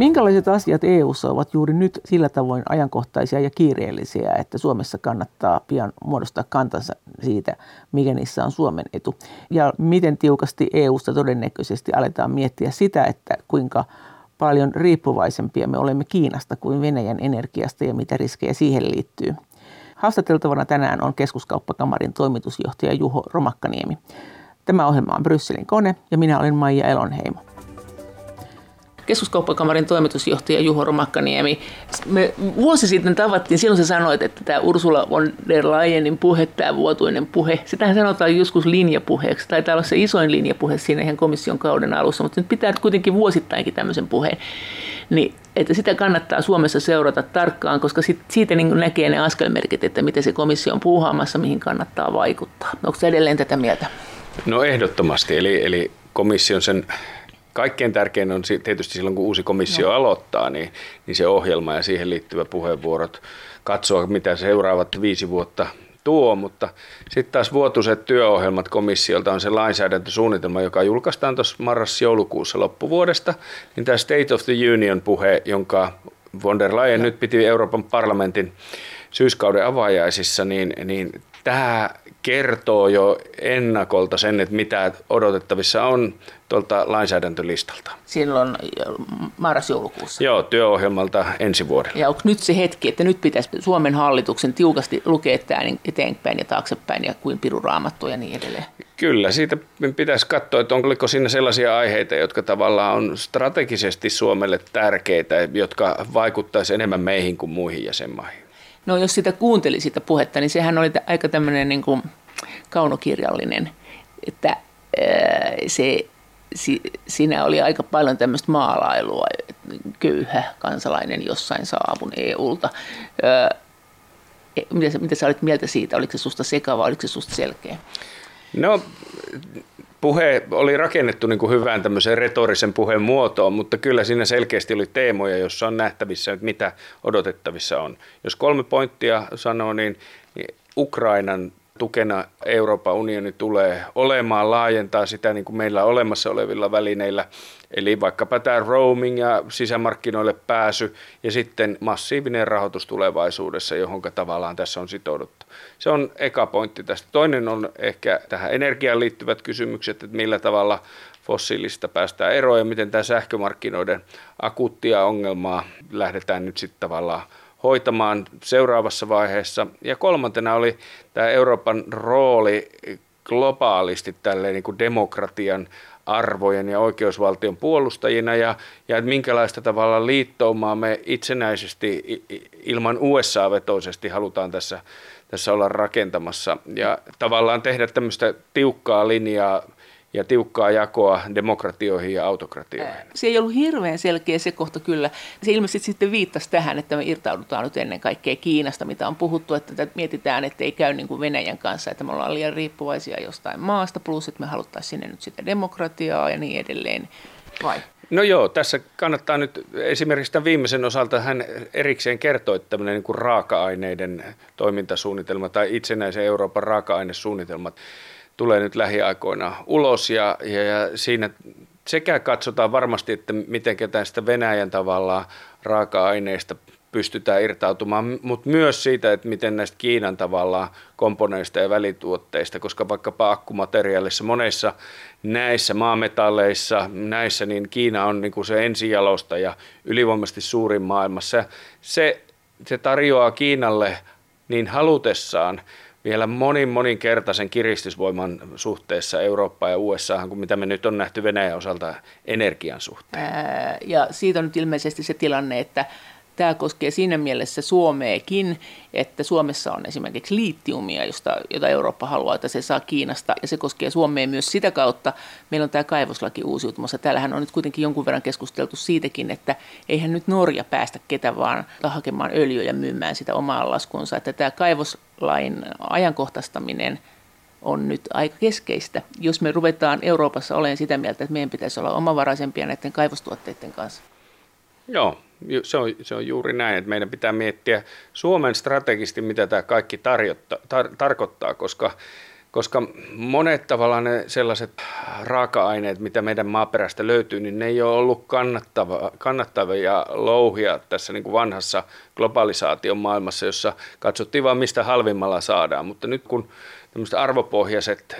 Minkälaiset asiat EU:ssa ovat juuri nyt sillä tavoin ajankohtaisia ja kiireellisiä, että Suomessa kannattaa pian muodostaa kantansa siitä, mikä niissä on Suomen etu? Ja miten tiukasti EU:ssa todennäköisesti aletaan miettiä sitä, että kuinka paljon riippuvaisempia me olemme Kiinasta kuin Venäjän energiasta ja mitä riskejä siihen liittyy. Haastateltavana tänään on keskuskauppakamarin toimitusjohtaja Juho Romakkaniemi. Tämä ohjelma on Brysselin kone ja minä olen Maija Elonheimo keskuskauppakamarin toimitusjohtaja Juho Romakkaniemi. Me vuosi sitten tavattiin, silloin sä sanoit, että tämä Ursula von der Leyenin puhe, tämä vuotuinen puhe, sitähän sanotaan joskus linjapuheeksi, taitaa olla se isoin linjapuhe siinä ihan komission kauden alussa, mutta nyt pitää kuitenkin vuosittainkin tämmöisen puheen. Niin, että sitä kannattaa Suomessa seurata tarkkaan, koska sit, siitä niin näkee ne askelmerkit, että miten se komissio on puuhaamassa, mihin kannattaa vaikuttaa. Onko se edelleen tätä mieltä? No ehdottomasti, eli, eli komission sen kaikkein tärkein on tietysti silloin, kun uusi komissio no. aloittaa, niin, niin se ohjelma ja siihen liittyvät puheenvuorot, katsoa mitä seuraavat viisi vuotta tuo, mutta sitten taas vuotuiset työohjelmat komissiolta on se lainsäädäntösuunnitelma, joka julkaistaan tuossa marras-joulukuussa loppuvuodesta, niin tämä State of the Union-puhe, jonka von der Leyen no. nyt piti Euroopan parlamentin syyskauden avajaisissa, niin, niin tämä kertoo jo ennakolta sen, että mitä odotettavissa on tuolta lainsäädäntölistalta. Silloin marras-joulukuussa. Joo, työohjelmalta ensi vuodelle. Ja onko nyt se hetki, että nyt pitäisi Suomen hallituksen tiukasti lukea tämä eteenpäin ja taaksepäin ja kuin piruraamattu ja niin edelleen? Kyllä, siitä pitäisi katsoa, että onko siinä sellaisia aiheita, jotka tavallaan on strategisesti Suomelle tärkeitä, jotka vaikuttaisi enemmän meihin kuin muihin jäsenmaihin. No jos sitä kuunteli sitä puhetta, niin sehän oli aika tämmöinen niin kuin kaunokirjallinen, että se, si, siinä oli aika paljon tämmöistä maalailua, köyhä kansalainen jossain saavun EUlta. E, mitä, mitä sä olit mieltä siitä? Oliko se susta sekava, oliko se susta selkeä? No puhe oli rakennettu niin kuin hyvään tämmöiseen retorisen puheen muotoon, mutta kyllä siinä selkeästi oli teemoja, jossa on nähtävissä, että mitä odotettavissa on. Jos kolme pointtia sanoo, niin Ukrainan tukena Euroopan unioni tulee olemaan, laajentaa sitä niin kuin meillä olemassa olevilla välineillä, eli vaikkapa tämä roaming ja sisämarkkinoille pääsy ja sitten massiivinen rahoitus tulevaisuudessa, johon tavallaan tässä on sitouduttu. Se on eka pointti tästä. Toinen on ehkä tähän energiaan liittyvät kysymykset, että millä tavalla fossiilista päästään eroon ja miten tämä sähkömarkkinoiden akuuttia ongelmaa lähdetään nyt sitten tavallaan hoitamaan seuraavassa vaiheessa. Ja kolmantena oli tämä Euroopan rooli globaalisti tälleen niin kuin demokratian arvojen ja oikeusvaltion puolustajina ja, ja minkälaista tavalla liittoumaa me itsenäisesti ilman USA-vetoisesti halutaan tässä, tässä olla rakentamassa. Ja tavallaan tehdä tämmöistä tiukkaa linjaa ja tiukkaa jakoa demokratioihin ja autokratioihin. Se ei ollut hirveän selkeä se kohta kyllä. Se ilmeisesti sitten viittasi tähän, että me irtaudutaan nyt ennen kaikkea Kiinasta, mitä on puhuttu, että mietitään, että ei käy niin kuin Venäjän kanssa, että me ollaan liian riippuvaisia jostain maasta, plus että me haluttaisiin sinne nyt sitä demokratiaa ja niin edelleen. Vai? No joo, tässä kannattaa nyt esimerkiksi tämän viimeisen osalta hän erikseen kertoi, että tämmöinen niin kuin raaka-aineiden toimintasuunnitelma tai itsenäisen Euroopan raaka-ainesuunnitelmat tulee nyt lähiaikoina ulos ja, ja, ja siinä sekä katsotaan varmasti, että miten tästä Venäjän tavallaan raaka-aineista pystytään irtautumaan, mutta myös siitä, että miten näistä Kiinan tavallaan komponeista ja välituotteista, koska vaikkapa akkumateriaalissa monessa näissä maametalleissa, näissä, niin Kiina on niin kuin se ensijalosta ylivoimaisesti suurin maailmassa. Se, se tarjoaa Kiinalle niin halutessaan vielä monin moninkertaisen kiristysvoiman suhteessa Eurooppaan ja USA, kuin mitä me nyt on nähty Venäjän osalta energian suhteen. Ää, ja siitä on nyt ilmeisesti se tilanne, että Tämä koskee siinä mielessä Suomeekin, että Suomessa on esimerkiksi liittiumia, josta, jota Eurooppa haluaa, että se saa Kiinasta, ja se koskee Suomea myös sitä kautta. Meillä on tämä kaivoslaki uusiutumassa. Täällähän on nyt kuitenkin jonkun verran keskusteltu siitäkin, että eihän nyt Norja päästä ketä vaan hakemaan öljyä ja myymään sitä omaa laskunsa. Että tämä kaivoslain ajankohtaistaminen on nyt aika keskeistä, jos me ruvetaan Euroopassa olemaan sitä mieltä, että meidän pitäisi olla omavaraisempia näiden kaivostuotteiden kanssa. Joo, se on, se on juuri näin, että meidän pitää miettiä Suomen strategisesti, mitä tämä kaikki tarjotta, tar, tarkoittaa, koska koska monet tavallaan ne sellaiset raaka-aineet, mitä meidän maaperästä löytyy, niin ne ei ole ollut kannattava, kannattavia louhia tässä niin kuin vanhassa globalisaation maailmassa, jossa katsottiin vain mistä halvimmalla saadaan. Mutta nyt kun tämmöiset arvopohjaiset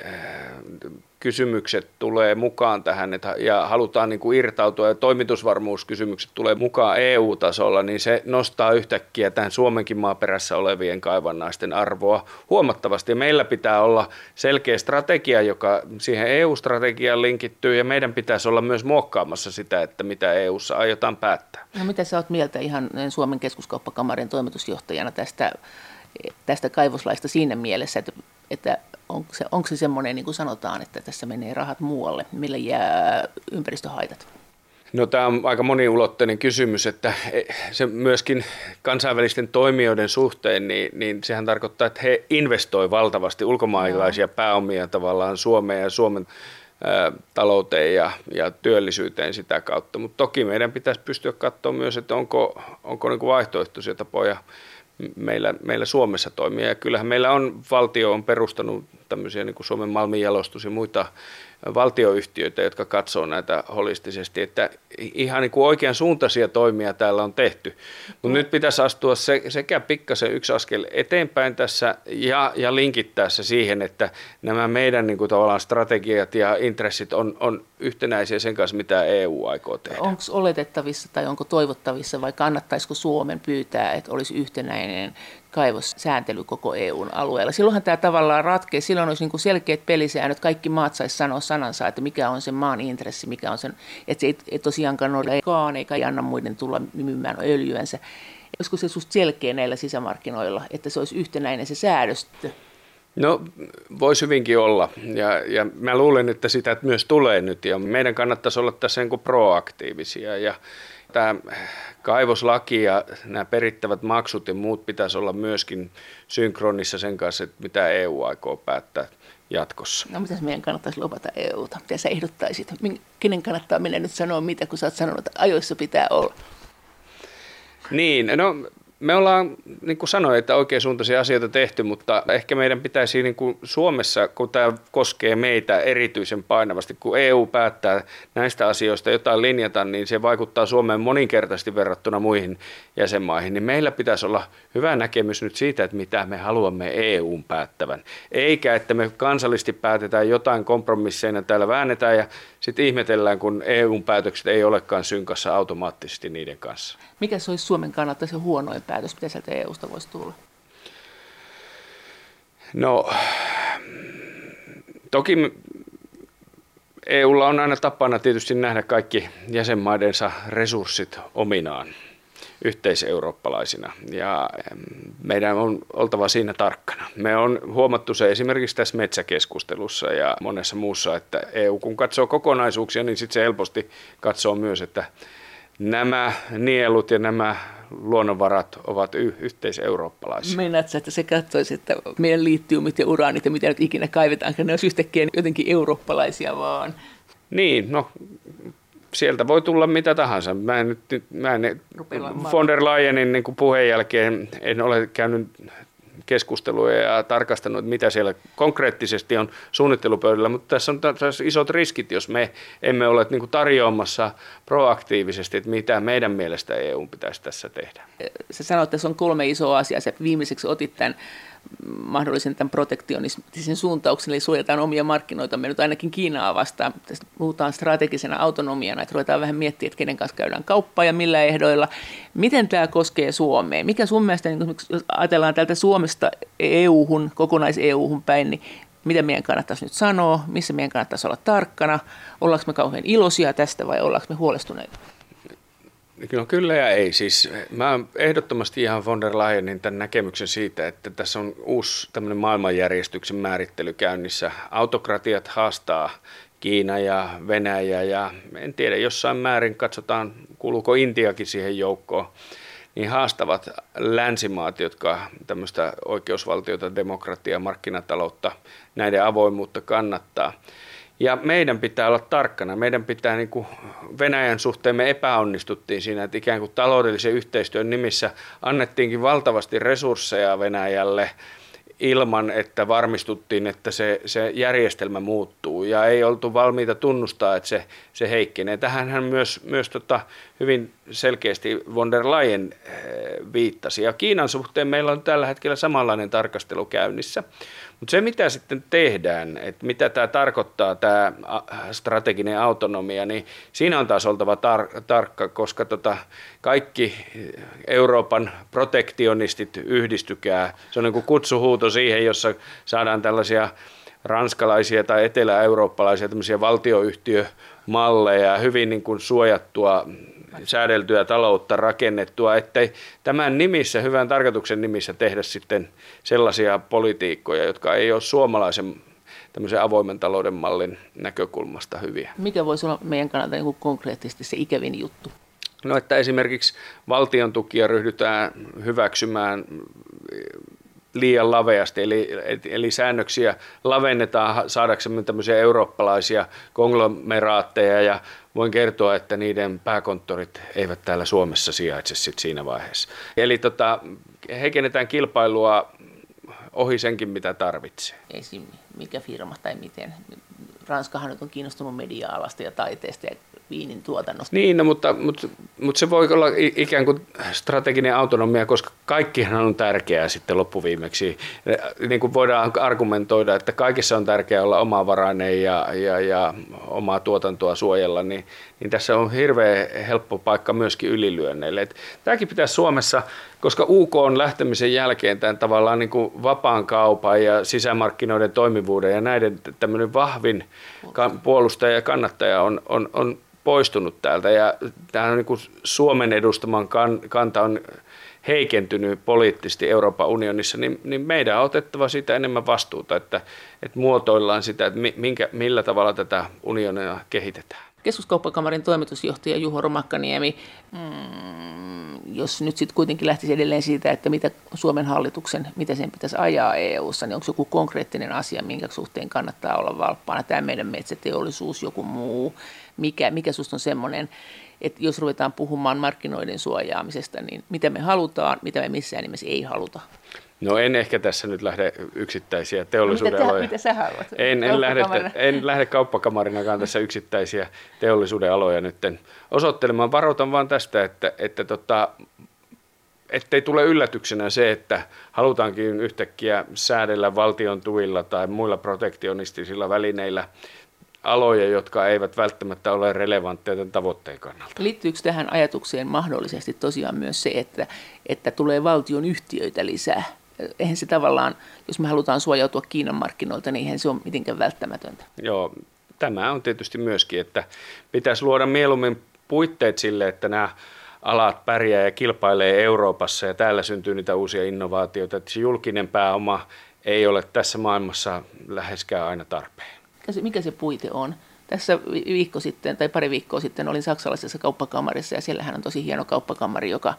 kysymykset tulee mukaan tähän että, ja halutaan niin kuin irtautua ja toimitusvarmuuskysymykset tulee mukaan EU-tasolla, niin se nostaa yhtäkkiä tämän Suomenkin maaperässä olevien kaivannaisten arvoa huomattavasti. Meillä pitää olla selkeä strategia, joka siihen EU-strategiaan linkittyy ja meidän pitäisi olla myös muokkaamassa sitä, että mitä EU-ssa aiotaan päättää. No mitä sä oot mieltä ihan Suomen keskuskauppakamarin toimitusjohtajana tästä, tästä kaivoslaista siinä mielessä, että, että onko se, onko se semmoinen, niin kuin sanotaan, että tässä menee rahat muualle, millä jää ympäristöhaitat? No tämä on aika moniulotteinen kysymys, että se myöskin kansainvälisten toimijoiden suhteen, niin, niin sehän tarkoittaa, että he investoi valtavasti ulkomaalaisia no. pääomia tavallaan Suomeen ja Suomen ä, talouteen ja, ja työllisyyteen sitä kautta. Mutta toki meidän pitäisi pystyä katsoa myös, että onko, onko niin vaihtoehtoisia tapoja meillä, meillä Suomessa toimia. Ja kyllähän meillä on, valtio on perustanut tämmöisiä niin kuin Suomen malminjalostus ja muita valtioyhtiöitä, jotka katsoo näitä holistisesti, että ihan niin kuin oikean suuntaisia toimia täällä on tehty. Mutta mm. nyt pitäisi astua se, sekä pikkasen yksi askel eteenpäin tässä ja, ja linkittää se siihen, että nämä meidän niin kuin tavallaan strategiat ja intressit on, on yhtenäisiä sen kanssa, mitä EU aikoo tehdä. Onko oletettavissa tai onko toivottavissa vai kannattaisiko Suomen pyytää, että olisi yhtenäinen kaivossääntely koko EUn alueella. Silloinhan tämä tavallaan ratkee, silloin olisi niin kuin selkeät pelisäännöt, kaikki maat saisi sanoa sanansa, että mikä on sen maan intressi, mikä on sen, että se ei, ei tosiaankaan ole kaan eikä anna muiden tulla myymään öljyänsä. Olisiko se susta selkeä näillä sisämarkkinoilla, että se olisi yhtenäinen se säädöstö? No voisi hyvinkin olla ja, ja mä luulen, että sitä myös tulee nyt ja meidän kannattaisi olla tässä niin kuin proaktiivisia ja tämä kaivoslaki ja nämä perittävät maksut ja muut pitäisi olla myöskin synkronissa sen kanssa, että mitä EU aikoo päättää jatkossa. No mitä meidän kannattaisi lopata EUta? Mitä sä ehdottaisit? Kenen kannattaa mennä nyt sanoa mitä, kun sä oot sanonut, että ajoissa pitää olla? Niin, no me ollaan, niin kuin sanoin, että oikein suuntaisia asioita tehty, mutta ehkä meidän pitäisi niin kuin Suomessa, kun tämä koskee meitä erityisen painavasti, kun EU päättää näistä asioista jotain linjata, niin se vaikuttaa Suomeen moninkertaisesti verrattuna muihin jäsenmaihin, niin meillä pitäisi olla hyvä näkemys nyt siitä, että mitä me haluamme EUn päättävän. Eikä, että me kansallisesti päätetään jotain kompromisseina täällä väännetään ja sitten ihmetellään, kun EUn päätökset ei olekaan synkassa automaattisesti niiden kanssa. Mikä se olisi Suomen kannalta se huonoin päätös, mitä sieltä EUsta voisi tulla? No, toki EUlla on aina tapana tietysti nähdä kaikki jäsenmaidensa resurssit ominaan yhteiseurooppalaisina ja meidän on oltava siinä tarkkana. Me on huomattu se esimerkiksi tässä metsäkeskustelussa ja monessa muussa, että EU kun katsoo kokonaisuuksia, niin sitten se helposti katsoo myös, että nämä nielut ja nämä luonnonvarat ovat y- yhteiseurooppalaisia. Meinaatko, että se katsoisi, että meidän liittiumit ja uraanit ja mitä nyt ikinä kaivetaan, ne olisi yhtäkkiä jotenkin eurooppalaisia vaan? Niin, no sieltä voi tulla mitä tahansa. Mä en nyt, mä en, von der Leyenin niin puheen jälkeen en ole käynyt keskusteluja ja tarkastanut, mitä siellä konkreettisesti on suunnittelupöydällä, mutta tässä on tässä isot riskit, jos me emme ole niin kuin tarjoamassa proaktiivisesti, että mitä meidän mielestä EU pitäisi tässä tehdä. Se sanoo, että tässä on kolme isoa asiaa. Se viimeiseksi otit tämän mahdollisen tämän protektionistisen suuntauksen, eli suojataan omia markkinoita, me nyt ainakin Kiinaa vastaan. Tästä puhutaan strategisena autonomiana, että ruvetaan vähän miettiä, että kenen kanssa käydään kauppaa ja millä ehdoilla. Miten tämä koskee Suomeen? Mikä sun mielestä, niin jos ajatellaan täältä Suomesta EU-hun, kokonais-EU-hun päin, niin mitä meidän kannattaisi nyt sanoa, missä meidän kannattaisi olla tarkkana, ollaanko me kauhean iloisia tästä vai ollaanko me huolestuneita? No kyllä ja ei. Siis mä ehdottomasti ihan von der Leyenin tämän näkemyksen siitä, että tässä on uusi tämmöinen maailmanjärjestyksen määrittely käynnissä. Autokratiat haastaa Kiina ja Venäjä ja en tiedä, jossain määrin katsotaan, kuuluuko Intiakin siihen joukkoon, niin haastavat länsimaat, jotka tämmöistä oikeusvaltiota, demokratiaa, markkinataloutta, näiden avoimuutta kannattaa – ja meidän pitää olla tarkkana. Meidän pitää, niin kuin Venäjän suhteen me epäonnistuttiin siinä, että ikään kuin taloudellisen yhteistyön nimissä annettiinkin valtavasti resursseja Venäjälle ilman, että varmistuttiin, että se, se järjestelmä muuttuu ja ei oltu valmiita tunnustaa, että se, se heikkenee. Tähän myös, myös tota, hyvin selkeästi von der Leyen eh, viittasi. Ja Kiinan suhteen meillä on tällä hetkellä samanlainen tarkastelu käynnissä. Mutta se, mitä sitten tehdään, että mitä tämä tarkoittaa, tämä strateginen autonomia, niin siinä on taas oltava tar- tarkka, koska tota, kaikki Euroopan protektionistit yhdistykää. Se on niin kuin kutsuhuuto siihen, jossa saadaan tällaisia ranskalaisia tai etelä-eurooppalaisia valtioyhtiömalleja, hyvin niin kuin suojattua säädeltyä taloutta rakennettua, ettei tämän nimissä, hyvän tarkoituksen nimissä tehdä sitten sellaisia politiikkoja, jotka ei ole suomalaisen tämmöisen avoimen talouden mallin näkökulmasta hyviä. Mikä voisi olla meidän kannalta niin konkreettisesti se ikävin juttu? No, että esimerkiksi valtion tukia ryhdytään hyväksymään liian laveasti, eli, eli säännöksiä lavennetaan saadaksemme tämmöisiä eurooppalaisia konglomeraatteja ja voin kertoa, että niiden pääkonttorit eivät täällä Suomessa sijaitse sit siinä vaiheessa. Eli tota, heikennetään kilpailua ohi senkin, mitä tarvitsee. Esim. mikä firma tai miten. Ranskahan nyt on kiinnostunut media-alasta ja taiteesta ja viinin tuotannosta. Niin, no, mutta, mutta, mutta se voi olla ikään kuin strateginen autonomia, koska kaikkihan on tärkeää sitten loppuviimeksi. Niin kuin voidaan argumentoida, että kaikissa on tärkeää olla omavarainen ja, ja, ja omaa tuotantoa suojella, niin, niin tässä on hirveän helppo paikka myöskin ylilyönneille. Että tämäkin pitäisi Suomessa, koska UK on lähtemisen jälkeen tämän tavallaan niin kuin vapaan kaupan ja sisämarkkinoiden toimivuuden ja näiden tämmöinen vahvin puolustaja ja kannattaja on, on, on poistunut täältä ja tähän on niin kuin Suomen edustaman kan, kanta on heikentynyt poliittisesti Euroopan unionissa, niin, niin meidän on otettava siitä enemmän vastuuta, että, että muotoillaan sitä, että minkä, millä tavalla tätä unionia kehitetään. Keskuskauppakamarin toimitusjohtaja Juho Romakkaniemi, mm, jos nyt sitten kuitenkin lähtisi edelleen siitä, että mitä Suomen hallituksen, mitä sen pitäisi ajaa EU-ssa, niin onko joku konkreettinen asia, minkä suhteen kannattaa olla valppaana, tämä meidän metsäteollisuus, joku muu, mikä, mikä susta on semmoinen, että jos ruvetaan puhumaan markkinoiden suojaamisesta, niin mitä me halutaan, mitä me missään nimessä ei haluta. No en ehkä tässä nyt lähde yksittäisiä teollisuuden no, mitä, aloja. Mitä sä haluat? En, en, lähde, en lähde kauppakamarinakaan tässä yksittäisiä teollisuuden aloja nyt osoittelemaan. Varoitan vaan tästä, että, että tota, ettei tule yllätyksenä se, että halutaankin yhtäkkiä säädellä valtion tuilla tai muilla protektionistisilla välineillä aloja, jotka eivät välttämättä ole relevantteja tämän tavoitteen kannalta. Liittyykö tähän ajatukseen mahdollisesti tosiaan myös se, että, että tulee valtion yhtiöitä lisää? Eihän se tavallaan, jos me halutaan suojautua Kiinan markkinoilta, niin eihän se ole mitenkään välttämätöntä. Joo, tämä on tietysti myöskin, että pitäisi luoda mieluummin puitteet sille, että nämä alat pärjää ja kilpailee Euroopassa ja täällä syntyy niitä uusia innovaatioita, että se julkinen pääoma ei ole tässä maailmassa läheskään aina tarpeen mikä se puite on. Tässä viikko sitten tai pari viikkoa sitten olin saksalaisessa kauppakamarissa ja siellähän on tosi hieno kauppakamari, joka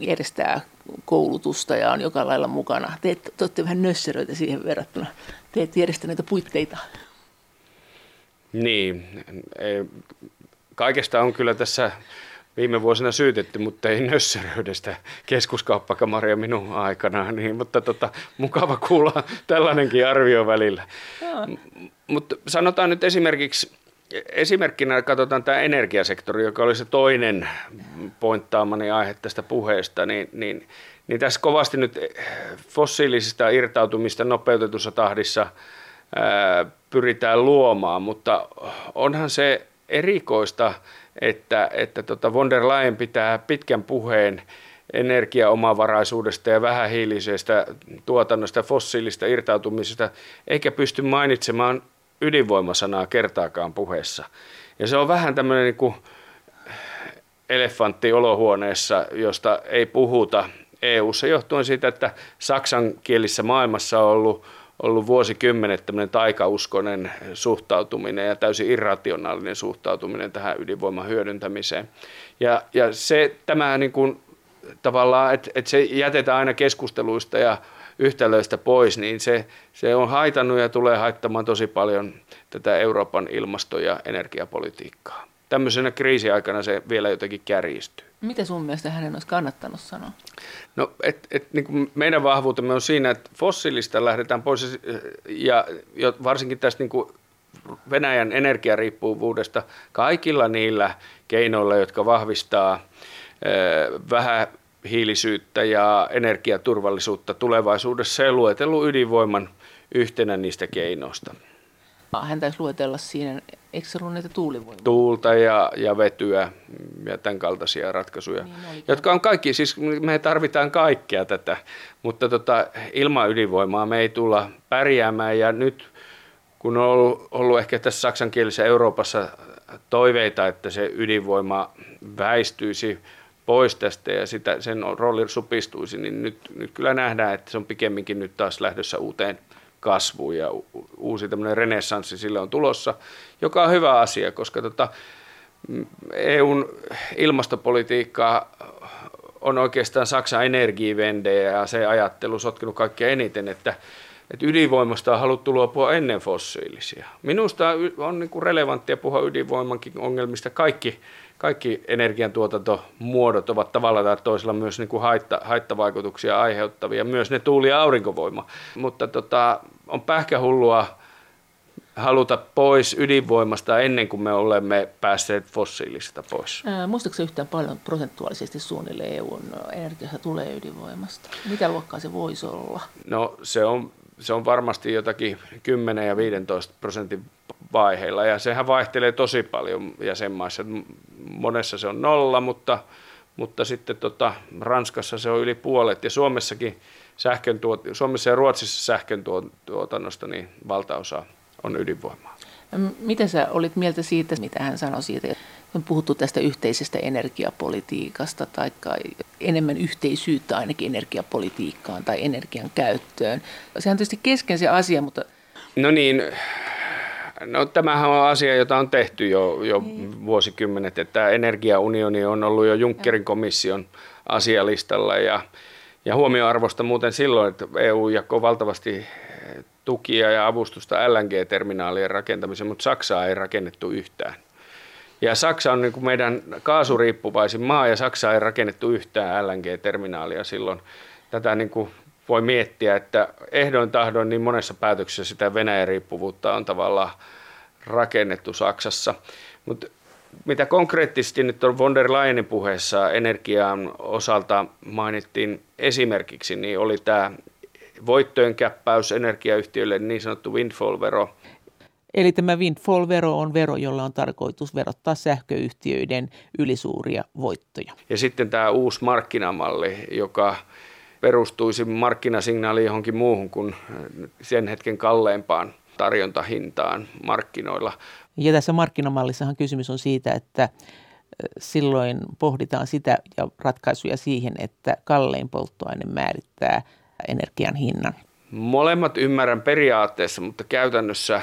järjestää koulutusta ja on joka lailla mukana. Te, te olette vähän nösseröitä siihen verrattuna. Te ette järjestä näitä puitteita. Niin, kaikesta on kyllä tässä viime vuosina syytetty, mutta ei nössäröydestä keskuskauppakamaria minun aikana, niin, mutta tota, mukava kuulla tällainenkin arvio välillä. Mutta sanotaan nyt esimerkiksi, esimerkkinä katsotaan tämä energiasektori, joka oli se toinen pointtaamani aihe tästä puheesta, niin, niin, niin tässä kovasti nyt fossiilisista irtautumista nopeutetussa tahdissa ää, pyritään luomaan, mutta onhan se erikoista, että, että tota von der Leyen pitää pitkän puheen energiaomavaraisuudesta ja vähähiilisestä tuotannosta fossiilista irtautumisesta, eikä pysty mainitsemaan ydinvoimasanaa kertaakaan puheessa. Ja se on vähän tämmöinen niin elefantti olohuoneessa, josta ei puhuta EU-ssa johtuen siitä, että saksankielissä maailmassa on ollut ollut vuosikymmenet tämmöinen taikauskonen suhtautuminen ja täysin irrationaalinen suhtautuminen tähän ydinvoiman hyödyntämiseen. Ja, ja se tämä niin kuin, tavallaan, että, että se jätetään aina keskusteluista ja yhtälöistä pois, niin se, se on haitannut ja tulee haittamaan tosi paljon tätä Euroopan ilmasto- ja energiapolitiikkaa. tämmöisenä kriisiaikana se vielä jotenkin kärjistyy. Mitä sun mielestä hänen olisi kannattanut sanoa? No, et, et, niin kuin meidän vahvuutemme on siinä, että fossiilista lähdetään pois ja, ja varsinkin tästä niin kuin Venäjän energiariippuvuudesta kaikilla niillä keinoilla, jotka vahvistaa vähän hiilisyyttä ja energiaturvallisuutta tulevaisuudessa ja luetellut ydinvoiman yhtenä niistä keinoista. Hän taisi luetella siinä, eikö se ollut näitä tuulivoimaa? Tuulta ja, ja vetyä ja tämän kaltaisia ratkaisuja, niin, jotka on kaikki, siis me tarvitaan kaikkea tätä, mutta tota, ilman ydinvoimaa me ei tulla pärjäämään ja nyt kun on ollut, ollut ehkä tässä saksankielisessä Euroopassa toiveita, että se ydinvoima väistyisi pois tästä ja sitä, sen rooli supistuisi, niin nyt, nyt kyllä nähdään, että se on pikemminkin nyt taas lähdössä uuteen kasvuun ja uusi tämmöinen renessanssi sille on tulossa, joka on hyvä asia, koska tota, EUn ilmastopolitiikka on oikeastaan Saksan energiivende ja se ajattelu sotkenut kaikkein eniten, että että ydinvoimasta on haluttu luopua ennen fossiilisia. Minusta on niin kuin relevanttia puhua ydinvoimankin ongelmista. Kaikki, kaikki energiantuotantomuodot ovat tavalla tai toisella myös niin kuin haitta, haittavaikutuksia aiheuttavia, myös ne tuuli- ja aurinkovoima. Mutta tota, on pähkähullua haluta pois ydinvoimasta ennen kuin me olemme päässeet fossiilisista pois. muistatko yhtään paljon prosentuaalisesti suunnilleen EUn energiasta tulee ydinvoimasta? Mitä luokkaa se voisi olla? No se on se on varmasti jotakin 10 ja 15 prosentin vaiheilla ja sehän vaihtelee tosi paljon jäsenmaissa. Monessa se on nolla, mutta, mutta sitten tota, Ranskassa se on yli puolet ja Suomessakin sähkön tuot, Suomessa ja Ruotsissa sähkön tuotannosta niin valtaosa on ydinvoimaa. Miten sä olit mieltä siitä, mitä hän sanoi siitä, on puhuttu tästä yhteisestä energiapolitiikasta tai enemmän yhteisyyttä ainakin energiapolitiikkaan tai energian käyttöön. Sehän on tietysti kesken se asia, mutta... No niin, no tämähän on asia, jota on tehty jo, jo niin. vuosikymmenet, että energiaunioni on ollut jo Junckerin komission asialistalla ja, ja huomioarvosta muuten silloin, että EU jakoi valtavasti tukia ja avustusta LNG-terminaalien rakentamiseen, mutta Saksaa ei rakennettu yhtään. Ja Saksa on niin kuin meidän kaasuriippuvaisin maa ja Saksa ei rakennettu yhtään LNG-terminaalia silloin. Tätä niin kuin voi miettiä, että ehdoin tahdoin niin monessa päätöksessä sitä Venäjän riippuvuutta on tavallaan rakennettu Saksassa. Mutta mitä konkreettisesti nyt on von der Leyenin puheessa energian osalta mainittiin esimerkiksi, niin oli tämä voittojen käppäys energiayhtiöille, niin sanottu windfall-vero – Eli tämä windfall-vero on vero, jolla on tarkoitus verottaa sähköyhtiöiden ylisuuria voittoja. Ja sitten tämä uusi markkinamalli, joka perustuisi markkinasignaaliin johonkin muuhun kuin sen hetken kalleimpaan tarjontahintaan markkinoilla. Ja tässä markkinamallissahan kysymys on siitä, että silloin pohditaan sitä ja ratkaisuja siihen, että kallein polttoaine määrittää energian hinnan. Molemmat ymmärrän periaatteessa, mutta käytännössä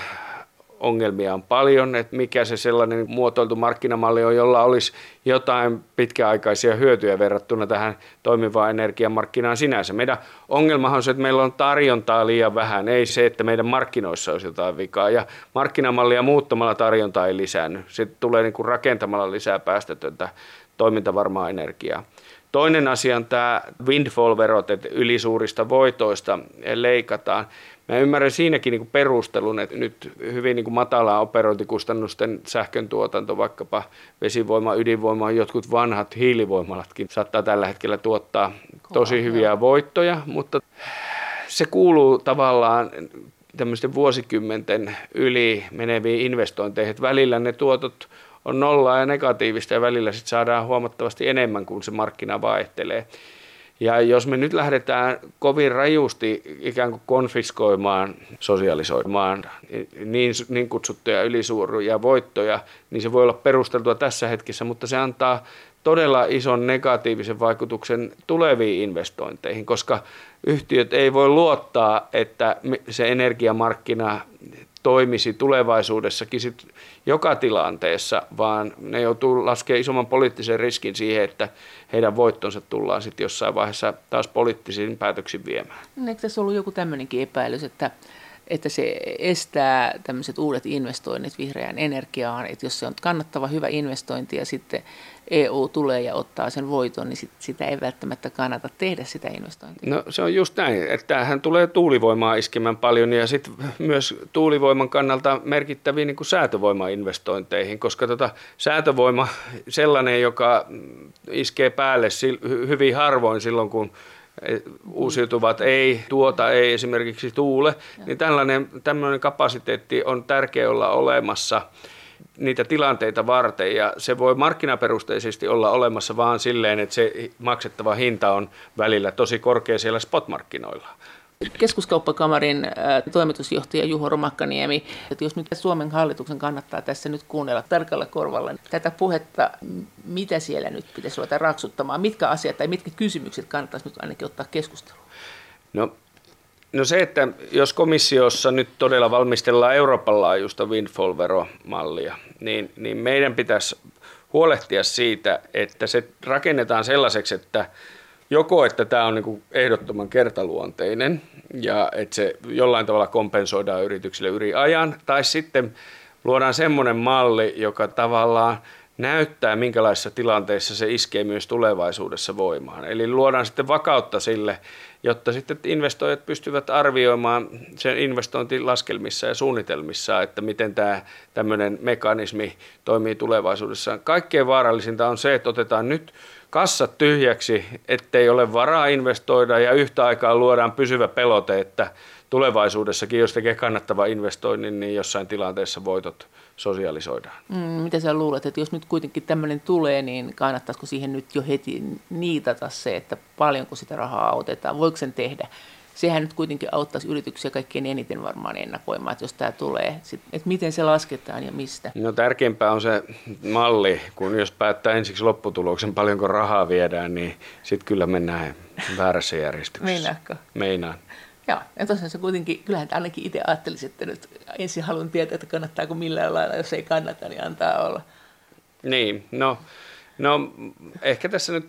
ongelmia on paljon, että mikä se sellainen muotoiltu markkinamalli on, jolla olisi jotain pitkäaikaisia hyötyjä verrattuna tähän toimivaan energiamarkkinaan sinänsä. Meidän ongelmahan on se, että meillä on tarjontaa liian vähän, ei se, että meidän markkinoissa olisi jotain vikaa. Ja markkinamallia muuttamalla tarjonta ei lisäänny. Se tulee niin kuin rakentamalla lisää päästötöntä toimintavarmaa energiaa. Toinen asia on tämä windfall-verot, että ylisuurista voitoista leikataan. Mä ymmärrän siinäkin niin perustelun, että nyt hyvin niin matalaa operointikustannusten sähkön tuotanto, vaikkapa vesivoima, ydinvoima, jotkut vanhat hiilivoimalatkin saattaa tällä hetkellä tuottaa tosi hyviä voittoja, mutta se kuuluu tavallaan tämmöisten vuosikymmenten yli meneviin investointeihin, että välillä ne tuotot on nollaa ja negatiivista ja välillä sitten saadaan huomattavasti enemmän, kuin se markkina vaihtelee. Ja jos me nyt lähdetään kovin rajusti ikään kuin konfiskoimaan, sosialisoimaan niin, niin kutsuttuja ylisuuria voittoja, niin se voi olla perusteltua tässä hetkessä, mutta se antaa todella ison negatiivisen vaikutuksen tuleviin investointeihin, koska yhtiöt ei voi luottaa, että se energiamarkkina toimisi tulevaisuudessakin sit joka tilanteessa, vaan ne joutuu laskemaan isomman poliittisen riskin siihen, että heidän voittonsa tullaan sitten jossain vaiheessa taas poliittisiin päätöksiin viemään. Eikö tässä ollut joku tämmöinenkin epäilys, että että se estää tämmöiset uudet investoinnit vihreään energiaan, että jos se on kannattava hyvä investointi ja sitten EU tulee ja ottaa sen voiton, niin sit, sitä ei välttämättä kannata tehdä sitä investointia. No se on just näin, että tämähän tulee tuulivoimaa iskemään paljon ja sitten myös tuulivoiman kannalta merkittäviin niin säätövoimainvestointeihin, koska tota, säätövoima sellainen, joka iskee päälle hyvin harvoin silloin, kun uusiutuvat ei tuota, ei esimerkiksi tuule, niin tällainen, tämmöinen kapasiteetti on tärkeä olla olemassa niitä tilanteita varten ja se voi markkinaperusteisesti olla olemassa vaan silleen, että se maksettava hinta on välillä tosi korkea siellä spotmarkkinoilla. Keskuskauppakamarin äh, toimitusjohtaja Juho Romakkaniemi, että jos nyt Suomen hallituksen kannattaa tässä nyt kuunnella tarkalla korvalla tätä puhetta, mitä siellä nyt pitäisi ruveta raksuttamaan, mitkä asiat tai mitkä kysymykset kannattaisi nyt ainakin ottaa keskusteluun? No No se, että jos komissiossa nyt todella valmistellaan Euroopan laajuista windfall-veromallia, niin, niin meidän pitäisi huolehtia siitä, että se rakennetaan sellaiseksi, että joko että tämä on niin ehdottoman kertaluonteinen ja että se jollain tavalla kompensoidaan yrityksille yli ajan, tai sitten luodaan semmoinen malli, joka tavallaan näyttää, minkälaisissa tilanteissa se iskee myös tulevaisuudessa voimaan. Eli luodaan sitten vakautta sille, jotta sitten investoijat pystyvät arvioimaan sen investointilaskelmissa ja suunnitelmissa, että miten tämä tämmöinen mekanismi toimii tulevaisuudessa. Kaikkein vaarallisinta on se, että otetaan nyt kassat tyhjäksi, ettei ole varaa investoida ja yhtä aikaa luodaan pysyvä pelote, että tulevaisuudessakin, jos tekee kannattava investoinnin, niin jossain tilanteessa voitot sosialisoidaan. Mm, mitä sä luulet, että jos nyt kuitenkin tämmöinen tulee, niin kannattaisiko siihen nyt jo heti niitata se, että paljonko sitä rahaa otetaan, voiko sen tehdä? Sehän nyt kuitenkin auttaisi yrityksiä kaikkein eniten varmaan ennakoimaan, että jos tämä tulee, että miten se lasketaan ja mistä. No tärkeämpää on se malli, kun jos päättää ensiksi lopputuloksen, paljonko rahaa viedään, niin sitten kyllä mennään väärässä järjestyksessä. Meinaatko? Meinaan. Joo, ja tosiaan se kuitenkin, kyllähän ainakin itse ajattelisin, että nyt ensin haluan tietää, että kannattaako millään lailla, jos ei kannata, niin antaa olla. Niin, no, no ehkä tässä nyt,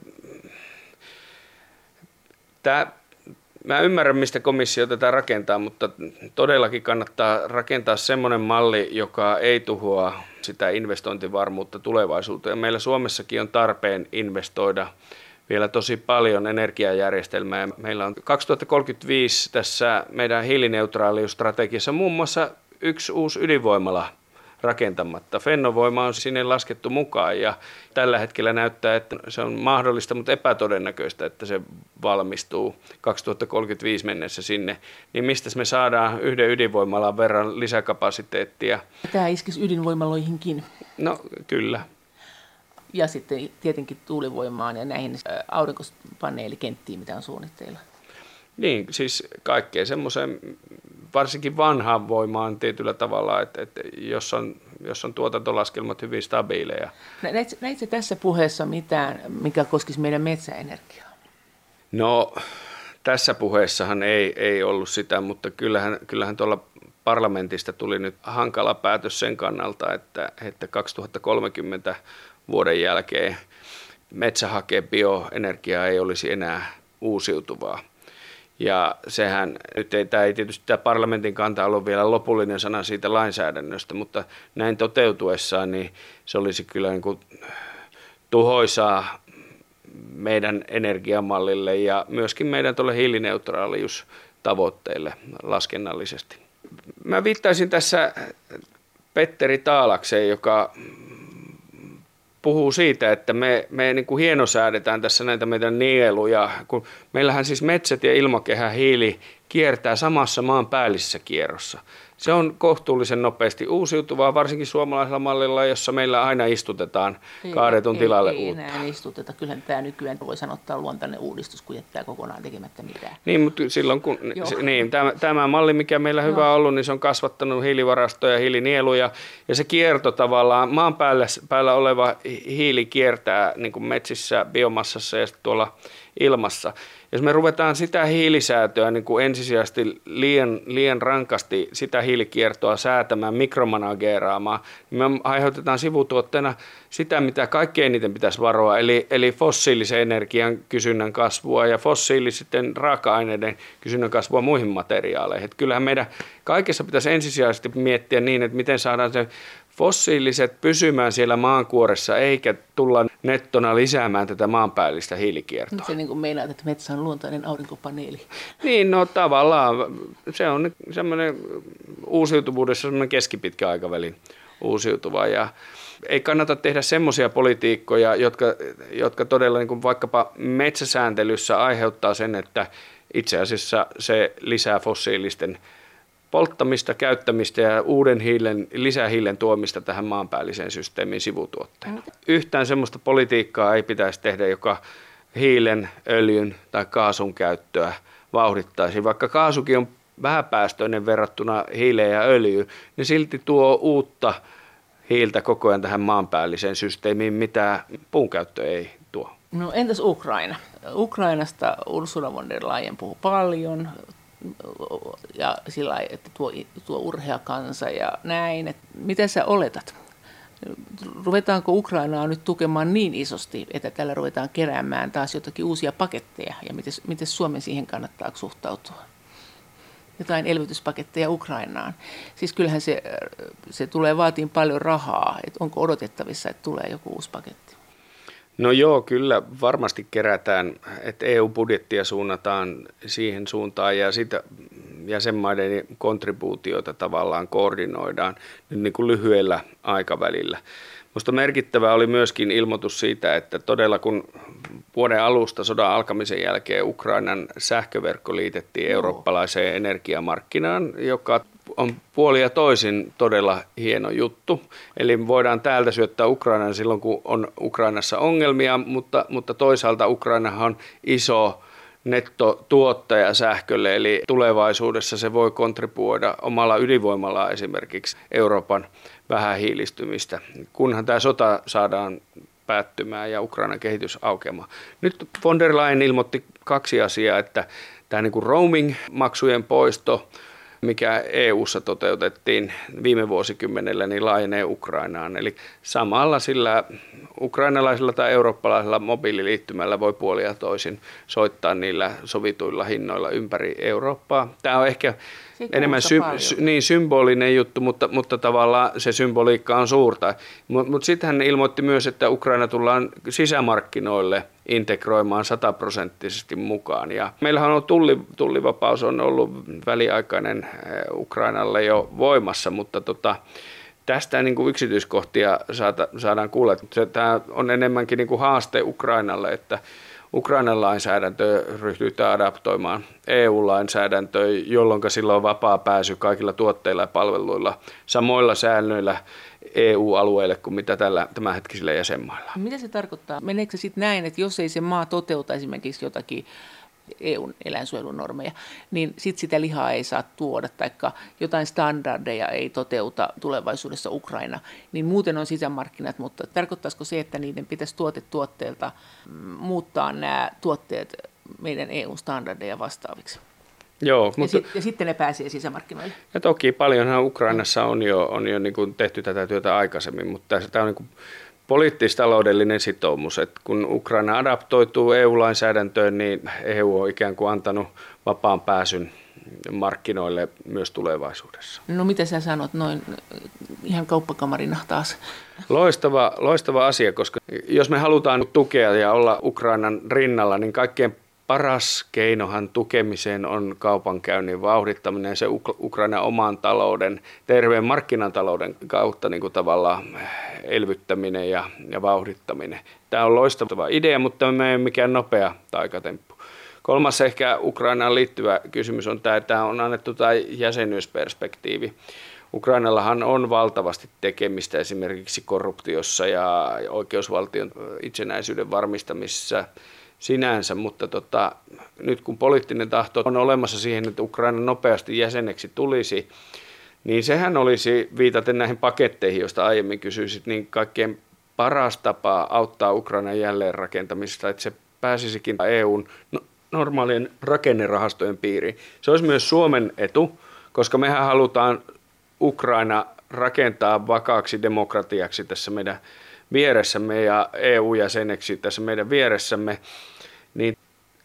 tämä, mä ymmärrän, mistä komissio tätä rakentaa, mutta todellakin kannattaa rakentaa semmoinen malli, joka ei tuhoa sitä investointivarmuutta tulevaisuuteen. Meillä Suomessakin on tarpeen investoida vielä tosi paljon energiajärjestelmää. Meillä on 2035 tässä meidän hiilineutraaliusstrategiassa muun muassa yksi uusi ydinvoimala rakentamatta. Fennovoima on sinne laskettu mukaan ja tällä hetkellä näyttää, että se on mahdollista, mutta epätodennäköistä, että se valmistuu 2035 mennessä sinne. Niin mistä me saadaan yhden ydinvoimalan verran lisäkapasiteettia? Tämä iskisi ydinvoimaloihinkin. No kyllä ja sitten tietenkin tuulivoimaan ja näihin aurinkopaneelikenttiin, mitä on suunnitteilla. Niin, siis kaikkeen semmoiseen, varsinkin vanhaan voimaan tietyllä tavalla, että, että jos, on, jos on tuotantolaskelmat hyvin stabiileja. Näitkö, näitkö tässä puheessa mitään, mikä koskisi meidän metsäenergiaa? No, tässä puheessahan ei, ei ollut sitä, mutta kyllähän, kyllähän tuolla parlamentista tuli nyt hankala päätös sen kannalta, että, että 2030 vuoden jälkeen metsähake bioenergia ei olisi enää uusiutuvaa. Ja sehän, nyt ei, tämä ei tietysti tämä parlamentin kanta ollut vielä lopullinen sana siitä lainsäädännöstä, mutta näin toteutuessaan niin se olisi kyllä niin kuin tuhoisaa meidän energiamallille ja myöskin meidän tuolle hiilineutraaliustavoitteille laskennallisesti. Mä viittaisin tässä Petteri Taalakseen, joka puhuu siitä, että me, me niin kuin hienosäädetään tässä näitä meidän nieluja, kun meillähän siis metsät ja ilmakehä hiili kiertää samassa maan päällisessä kierrossa se on kohtuullisen nopeasti uusiutuvaa, varsinkin suomalaisella mallilla, jossa meillä aina istutetaan ei, kaadetun ei, tilalle ei, uutta. Ei enää istuteta. Kyllähän tämä nykyään voi sanoa, että luontainen uudistus, kun jättää kokonaan tekemättä mitään. Niin, mutta silloin kun, niin, tämä, tämä malli, mikä meillä hyvä on ollut, niin se on kasvattanut hiilivarastoja, hiilinieluja, ja se kierto tavallaan, maan päällä, päällä oleva hiili kiertää niin kuin metsissä, biomassassa ja tuolla ilmassa. Jos me ruvetaan sitä hiilisäätöä niin kuin ensisijaisesti liian, liian rankasti sitä hiilikiertoa säätämään, mikromanageeraamaan, niin me aiheutetaan sivutuotteena sitä, mitä kaikkein eniten pitäisi varoa, eli, eli fossiilisen energian kysynnän kasvua ja fossiilisten raaka-aineiden kysynnän kasvua muihin materiaaleihin. Että kyllähän meidän kaikessa pitäisi ensisijaisesti miettiä niin, että miten saadaan se fossiiliset pysymään siellä maankuoressa eikä tulla nettona lisäämään tätä maanpäällistä hiilikiertoa. Se niin kuin meinaat, että metsä on luontainen aurinkopaneeli. Niin, no tavallaan se on semmoinen uusiutuvuudessa semmoinen keskipitkä aikavälin uusiutuva ja ei kannata tehdä semmoisia politiikkoja, jotka, jotka todella niin kuin vaikkapa metsäsääntelyssä aiheuttaa sen, että itse asiassa se lisää fossiilisten polttamista, käyttämistä ja uuden hiilen, lisähiilen tuomista tähän maanpäälliseen systeemiin sivutuotteena. Yhtään sellaista politiikkaa ei pitäisi tehdä, joka hiilen, öljyn tai kaasun käyttöä vauhdittaisi. Vaikka kaasukin on vähäpäästöinen verrattuna hiileen ja öljyyn, niin silti tuo uutta hiiltä koko ajan tähän maanpäälliseen systeemiin, mitä puun käyttö ei tuo. No entäs Ukraina? Ukrainasta Ursula von der Leyen puhuu paljon, ja sillä että tuo, tuo urhea kansa ja näin. Että mitä sä oletat? Ruvetaanko Ukrainaa nyt tukemaan niin isosti, että tällä ruvetaan keräämään taas jotakin uusia paketteja? Ja miten, miten Suomen siihen kannattaa suhtautua? Jotain elvytyspaketteja Ukrainaan. Siis kyllähän se, se tulee vaatiin paljon rahaa. Että onko odotettavissa, että tulee joku uusi paketti? No joo, kyllä varmasti kerätään, että EU-budjettia suunnataan siihen suuntaan ja sitä jäsenmaiden kontribuutioita tavallaan koordinoidaan niin kuin lyhyellä aikavälillä. Minusta merkittävä oli myöskin ilmoitus siitä, että todella kun vuoden alusta sodan alkamisen jälkeen Ukrainan sähköverkko liitettiin eurooppalaiseen energiamarkkinaan, joka on puoli ja toisin todella hieno juttu. Eli voidaan täältä syöttää Ukrainan silloin, kun on Ukrainassa ongelmia, mutta, mutta toisaalta Ukrainahan on iso nettotuottaja sähkölle, eli tulevaisuudessa se voi kontribuoida omalla ydinvoimalla esimerkiksi Euroopan vähähiilistymistä, kunhan tämä sota saadaan päättymään ja Ukrainan kehitys aukeamaan. Nyt von der Leyen ilmoitti kaksi asiaa, että tämä niin kuin roaming-maksujen poisto mikä EU-ssa toteutettiin viime vuosikymmenellä, niin laajenee Ukrainaan. Eli samalla sillä ukrainalaisella tai eurooppalaisella mobiililiittymällä voi puolia toisin soittaa niillä sovituilla hinnoilla ympäri Eurooppaa. Tämä on ehkä enemmän sy- sy- niin, symbolinen juttu, mutta, mutta tavallaan se symboliikka on suurta. Mutta mut sitten hän ilmoitti myös, että Ukraina tullaan sisämarkkinoille integroimaan sataprosenttisesti mukaan. Ja meillähän on tulli, tullivapaus on ollut väliaikainen eh, Ukrainalle jo voimassa, mutta tota, tästä niin kuin yksityiskohtia saada, saadaan kuulla. Tämä on enemmänkin niin kuin haaste Ukrainalle, että Ukrainan lainsäädäntö ryhdytään adaptoimaan EU-lainsäädäntöön, jolloin silloin on vapaa pääsy kaikilla tuotteilla ja palveluilla samoilla säännöillä EU-alueelle kuin mitä tällä tämänhetkisillä jäsenmailla. Mitä se tarkoittaa? Meneekö se sitten näin, että jos ei se maa toteuta esimerkiksi jotakin EUn eläinsuojelunormeja, niin sitten sitä lihaa ei saa tuoda, tai jotain standardeja ei toteuta tulevaisuudessa Ukraina, niin muuten on sisämarkkinat, mutta tarkoittaisiko se, että niiden pitäisi tuotetuotteelta muuttaa nämä tuotteet meidän EU-standardeja vastaaviksi? Joo, mutta... ja, sit, ja sitten ne pääsee sisämarkkinoille. Ja toki paljonhan Ukrainassa on jo, on jo niin kuin tehty tätä työtä aikaisemmin, mutta tämä on niin kuin poliittis-taloudellinen sitoumus, että kun Ukraina adaptoituu EU-lainsäädäntöön, niin EU on ikään kuin antanut vapaan pääsyn markkinoille myös tulevaisuudessa. No mitä sä sanot noin ihan kauppakamarina taas? Loistava, loistava asia, koska jos me halutaan tukea ja olla Ukrainan rinnalla, niin kaikkein paras keinohan tukemiseen on kaupankäynnin vauhdittaminen, se Ukrainan oman talouden, terveen markkinatalouden kautta niin kuin tavallaan elvyttäminen ja, ja vauhdittaminen. Tämä on loistava idea, mutta me ei ole mikään nopea taikatemppu. Kolmas ehkä Ukrainaan liittyvä kysymys on tämä, että on annettu tämä jäsenyysperspektiivi. Ukrainallahan on valtavasti tekemistä esimerkiksi korruptiossa ja oikeusvaltion itsenäisyyden varmistamisessa sinänsä, mutta tota, nyt kun poliittinen tahto on olemassa siihen, että Ukraina nopeasti jäseneksi tulisi, niin sehän olisi, viitaten näihin paketteihin, joista aiemmin kysyisit, niin kaikkein paras tapa auttaa Ukrainan jälleenrakentamista, että se pääsisikin EUn no, normaalien rakennerahastojen piiriin. Se olisi myös Suomen etu, koska mehän halutaan Ukraina rakentaa vakaaksi demokratiaksi tässä meidän vieressämme ja EU-jäseneksi tässä meidän vieressämme, niin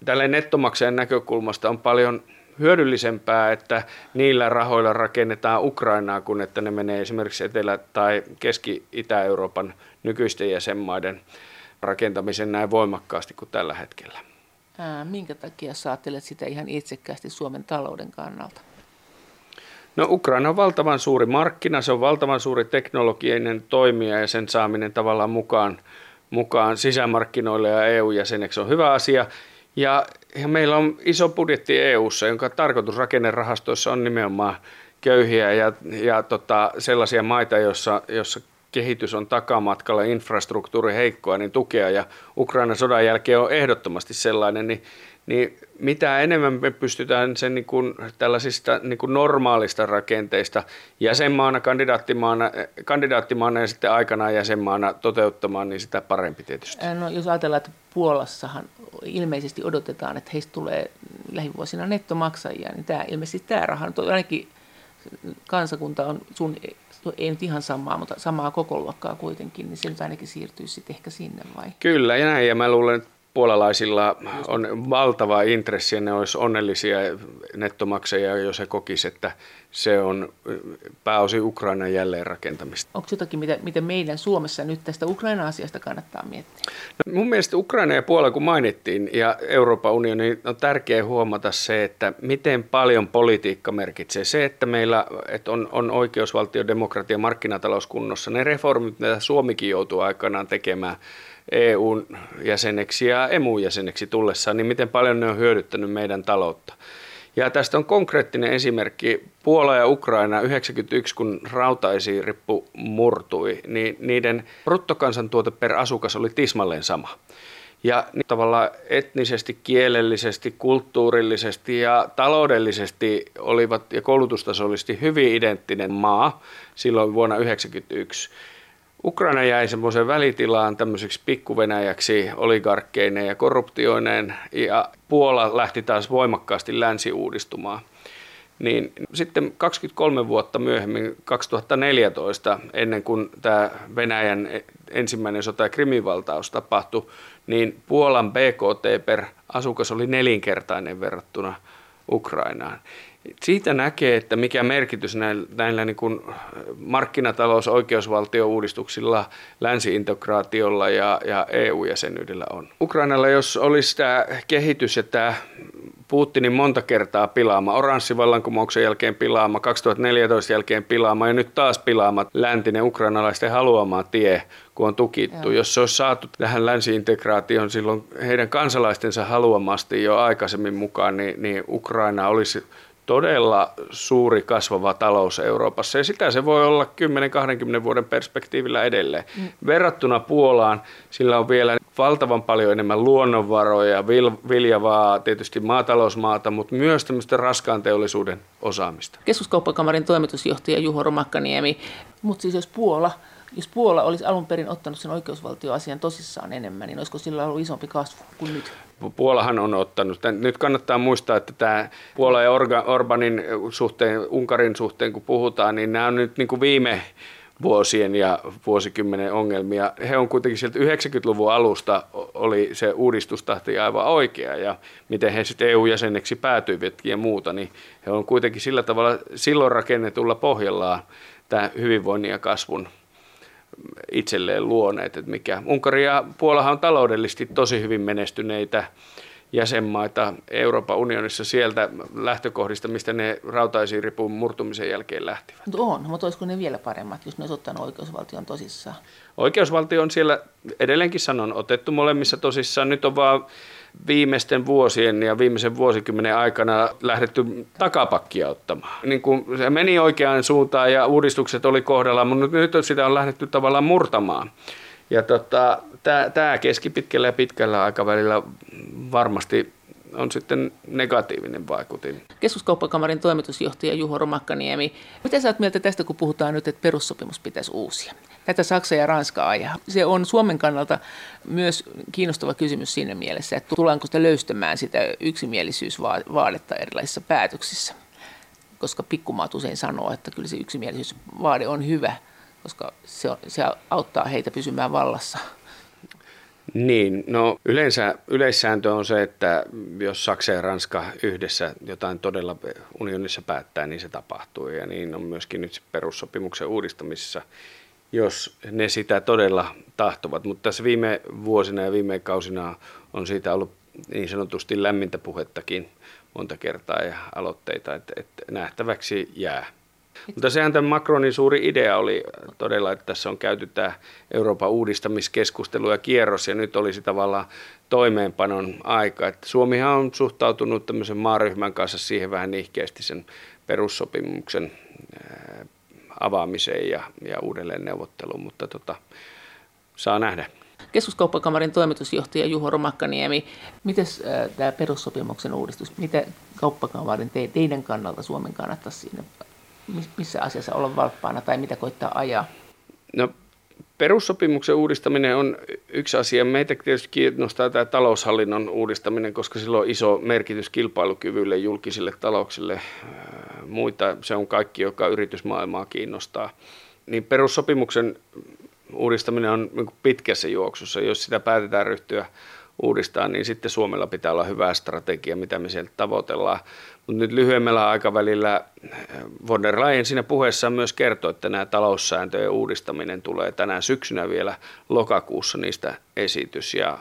tälle nettomaksajan näkökulmasta on paljon hyödyllisempää, että niillä rahoilla rakennetaan Ukrainaa, kun että ne menee esimerkiksi Etelä- tai Keski-Itä-Euroopan nykyisten jäsenmaiden rakentamiseen näin voimakkaasti kuin tällä hetkellä. Ää, minkä takia sä ajattelet sitä ihan itsekkäästi Suomen talouden kannalta? No Ukraina on valtavan suuri markkina, se on valtavan suuri teknologinen toimija ja sen saaminen tavallaan mukaan, mukaan sisämarkkinoille ja EU-jäseneksi on hyvä asia. Ja, meillä on iso budjetti EU:ssa, jonka tarkoitus rakennerahastoissa on nimenomaan köyhiä ja, ja tota, sellaisia maita, joissa, jossa kehitys on takamatkalla, infrastruktuuri heikkoa, niin tukea. Ja Ukrainan sodan jälkeen on ehdottomasti sellainen, niin, niin mitä enemmän me pystytään sen niin kuin tällaisista niin kuin normaalista rakenteista jäsenmaana, kandidaattimaana, kandidaattimaana ja sitten aikanaan jäsenmaana toteuttamaan, niin sitä parempi tietysti. No, jos ajatellaan, että Puolassahan ilmeisesti odotetaan, että heistä tulee lähivuosina nettomaksajia, niin tämä, ilmeisesti tämä raha, ainakin kansakunta on sun, ei nyt ihan samaa, mutta samaa kokoluokkaa kuitenkin, niin se nyt ainakin siirtyisi sitten ehkä sinne vai? Kyllä, ja näin, ja mä luulen, että puolalaisilla on valtava intressi ja ne olisi onnellisia nettomaksajia, jos he kokisivat, että se on pääosin Ukrainan jälleenrakentamista. Onko jotakin, mitä, mitä meidän Suomessa nyt tästä Ukraina-asiasta kannattaa miettiä? No, mun mielestä Ukraina ja Puola, kun mainittiin, ja Euroopan unioni, on tärkeää huomata se, että miten paljon politiikka merkitsee. Se, että meillä että on, on oikeusvaltio, demokratia, markkinatalous kunnossa, ne reformit, mitä Suomikin joutuu aikanaan tekemään, EUn jäseneksi ja EMUn jäseneksi tullessaan, niin miten paljon ne on hyödyttänyt meidän taloutta. Ja tästä on konkreettinen esimerkki. Puola ja Ukraina 91, kun rautaisirippu murtui, niin niiden bruttokansantuote per asukas oli tismalleen sama. Ja niin tavallaan etnisesti, kielellisesti, kulttuurillisesti ja taloudellisesti olivat ja koulutustasollisesti hyvin identtinen maa silloin vuonna 1991. Ukraina jäi semmoisen välitilaan tämmöiseksi pikkuvenäjäksi oligarkkeineen ja korruptioineen ja Puola lähti taas voimakkaasti länsi uudistumaan. Niin sitten 23 vuotta myöhemmin, 2014, ennen kuin tämä Venäjän ensimmäinen sota ja krimivaltaus tapahtui, niin Puolan BKT per asukas oli nelinkertainen verrattuna Ukrainaan siitä näkee, että mikä merkitys näillä, näillä niin kuin markkinatalous- oikeusvaltio-uudistuksilla, länsiintegraatiolla ja, ja EU-jäsenyydellä on. Ukrainalla, jos olisi tämä kehitys ja tämä Putinin monta kertaa pilaama, oranssivallankumouksen jälkeen pilaama, 2014 jälkeen pilaama ja nyt taas pilaama läntinen ukrainalaisten haluama tie, kun on tukittu. Joo. Jos se olisi saatu tähän länsiintegraatioon silloin heidän kansalaistensa haluamasti jo aikaisemmin mukaan, niin, niin Ukraina olisi todella suuri kasvava talous Euroopassa ja sitä se voi olla 10-20 vuoden perspektiivillä edelleen. Mm. Verrattuna Puolaan sillä on vielä valtavan paljon enemmän luonnonvaroja, viljavaa, tietysti maatalousmaata, mutta myös tämmöistä raskaan teollisuuden osaamista. Keskuskauppakamarin toimitusjohtaja Juho Romakkaniemi, mutta siis jos Puola jos Puola olisi alun perin ottanut sen oikeusvaltioasian tosissaan enemmän, niin olisiko sillä ollut isompi kasvu kuin nyt? Puolahan on ottanut. Nyt kannattaa muistaa, että tämä Puola ja Orbanin suhteen, Unkarin suhteen, kun puhutaan, niin nämä on nyt niin kuin viime vuosien ja vuosikymmenen ongelmia. He on kuitenkin sieltä 90-luvun alusta oli se uudistustahti aivan oikea ja miten he sitten EU-jäseneksi päätyivät ja muuta, niin he on kuitenkin sillä tavalla silloin rakennetulla pohjallaan tämä hyvinvoinnin ja kasvun itselleen luoneet. Että mikä. Unkari ja Puolahan on taloudellisesti tosi hyvin menestyneitä jäsenmaita Euroopan unionissa sieltä lähtökohdista, mistä ne rautaisiripun murtumisen jälkeen lähtivät. Mutta on, mutta olisiko ne vielä paremmat, jos ne olisi ottanut oikeusvaltion tosissaan? Oikeusvaltio on siellä, edelleenkin sanon, otettu molemmissa tosissaan. Nyt on vaan viimeisten vuosien ja viimeisen vuosikymmenen aikana lähdetty takapakkia ottamaan. Niin kuin se meni oikeaan suuntaan ja uudistukset oli kohdalla, mutta nyt sitä on lähdetty tavallaan murtamaan. Ja tota, tämä keskipitkällä ja pitkällä aikavälillä varmasti on sitten negatiivinen vaikutin. Keskuskauppakamarin toimitusjohtaja Juho Romakkaniemi, mitä sä oot mieltä tästä, kun puhutaan nyt, että perussopimus pitäisi uusia? Tätä Saksa ja Ranska ajaa. Se on Suomen kannalta myös kiinnostava kysymys siinä mielessä, että tullaanko sitä löystämään sitä yksimielisyysvaadetta erilaisissa päätöksissä. Koska pikkumaat usein sanoo, että kyllä se yksimielisyysvaade on hyvä, koska se, on, se auttaa heitä pysymään vallassa. Niin, no yleensä yleissääntö on se, että jos Saksa ja Ranska yhdessä jotain todella unionissa päättää, niin se tapahtuu. Ja niin on myöskin nyt perussopimuksen uudistamisessa, jos ne sitä todella tahtovat. Mutta tässä viime vuosina ja viime kausina on siitä ollut niin sanotusti lämmintä puhettakin monta kertaa ja aloitteita, että, että nähtäväksi jää. Mutta sehän tämän Macronin suuri idea oli todella, että tässä on käyty tämä Euroopan uudistamiskeskustelu ja kierros, ja nyt olisi tavallaan toimeenpanon aika. Että Suomihan on suhtautunut tämmöisen maaryhmän kanssa siihen vähän nihkeästi sen perussopimuksen avaamiseen ja, ja uudelleen neuvotteluun, mutta tota, saa nähdä. Keskuskauppakamarin toimitusjohtaja Juho Romakkaniemi, miten tämä perussopimuksen uudistus, mitä kauppakamarin te, teidän kannalta Suomen kannattaisi siinä missä asiassa olla valppaana tai mitä koittaa ajaa? No, perussopimuksen uudistaminen on yksi asia. Meitä tietysti kiinnostaa tämä taloushallinnon uudistaminen, koska sillä on iso merkitys kilpailukyvylle, julkisille talouksille. Muita se on kaikki, joka yritysmaailmaa kiinnostaa. Niin perussopimuksen uudistaminen on niin pitkässä juoksussa. Jos sitä päätetään ryhtyä uudistaa, niin sitten Suomella pitää olla hyvä strategia, mitä me sieltä tavoitellaan. Mutta nyt lyhyemmällä aikavälillä eh, von der Leyen siinä puheessaan myös kertoi, että nämä taloussääntöjen uudistaminen tulee tänään syksynä vielä lokakuussa niistä esitys. Ja,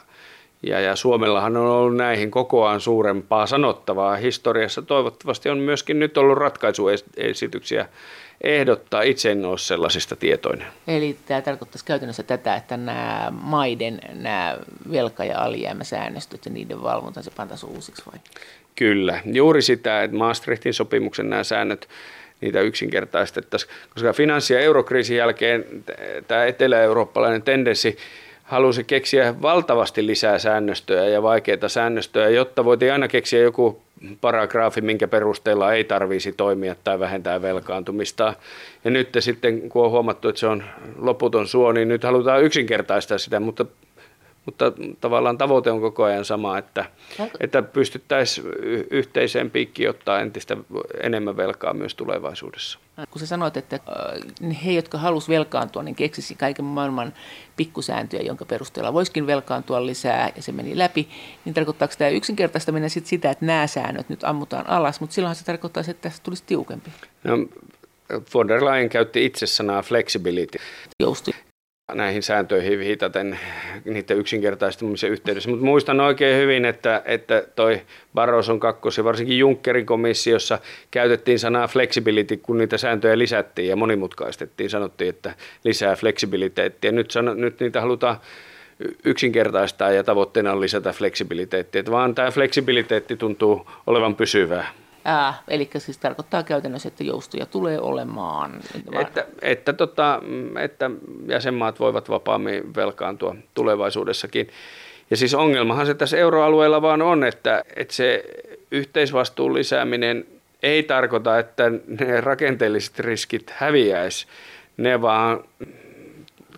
ja, ja Suomellahan on ollut näihin kokoaan suurempaa sanottavaa historiassa. Toivottavasti on myöskin nyt ollut ratkaisuesityksiä ehdottaa. Itse en ole sellaisista tietoinen. Eli tämä tarkoittaisi käytännössä tätä, että nämä maiden nämä velka- ja alijäämäsäännöstöt ja niiden valvonta se pantaisi uusiksi vai? Kyllä, juuri sitä, että Maastrichtin sopimuksen nämä säännöt niitä yksinkertaistettaisiin, koska finanssi- ja eurokriisin jälkeen tämä etelä-eurooppalainen tendenssi halusi keksiä valtavasti lisää säännöstöjä ja vaikeita säännöstöjä, jotta voitiin aina keksiä joku paragraafi, minkä perusteella ei tarvisi toimia tai vähentää velkaantumista. Ja nyt sitten, kun on huomattu, että se on loputon suo, niin nyt halutaan yksinkertaistaa sitä, mutta mutta tavallaan tavoite on koko ajan sama, että, että pystyttäisiin yhteiseen piikkiin ottaa entistä enemmän velkaa myös tulevaisuudessa. Kun sä sanoit, että äh, he, jotka halusivat velkaantua, niin keksisi kaiken maailman pikkusääntöjä, jonka perusteella voisikin velkaantua lisää ja se meni läpi, niin tarkoittaako tämä yksinkertaistaminen sit sitä, että nämä säännöt nyt ammutaan alas, mutta silloinhan se tarkoittaa, että tästä tulisi tiukempi. No, von der Leyen käytti itse sanaa flexibility. Jousti näihin sääntöihin viitaten niiden yksinkertaistumisen yhteydessä. Mutta muistan oikein hyvin, että, että toi Barroson kakkos ja varsinkin Junckerin komissiossa käytettiin sanaa flexibility, kun niitä sääntöjä lisättiin ja monimutkaistettiin. Sanottiin, että lisää fleksibiliteettiä. Nyt, sano, nyt niitä halutaan yksinkertaistaa ja tavoitteena on lisätä fleksibiliteettiä. Vaan tämä fleksibiliteetti tuntuu olevan pysyvää. Ää, eli siis tarkoittaa käytännössä, että joustoja tulee olemaan. Että, että, tota, että jäsenmaat voivat vapaammin velkaantua tulevaisuudessakin. Ja siis ongelmahan se tässä euroalueella vaan on, että, että se yhteisvastuun lisääminen ei tarkoita, että ne rakenteelliset riskit häviäisi. Ne vaan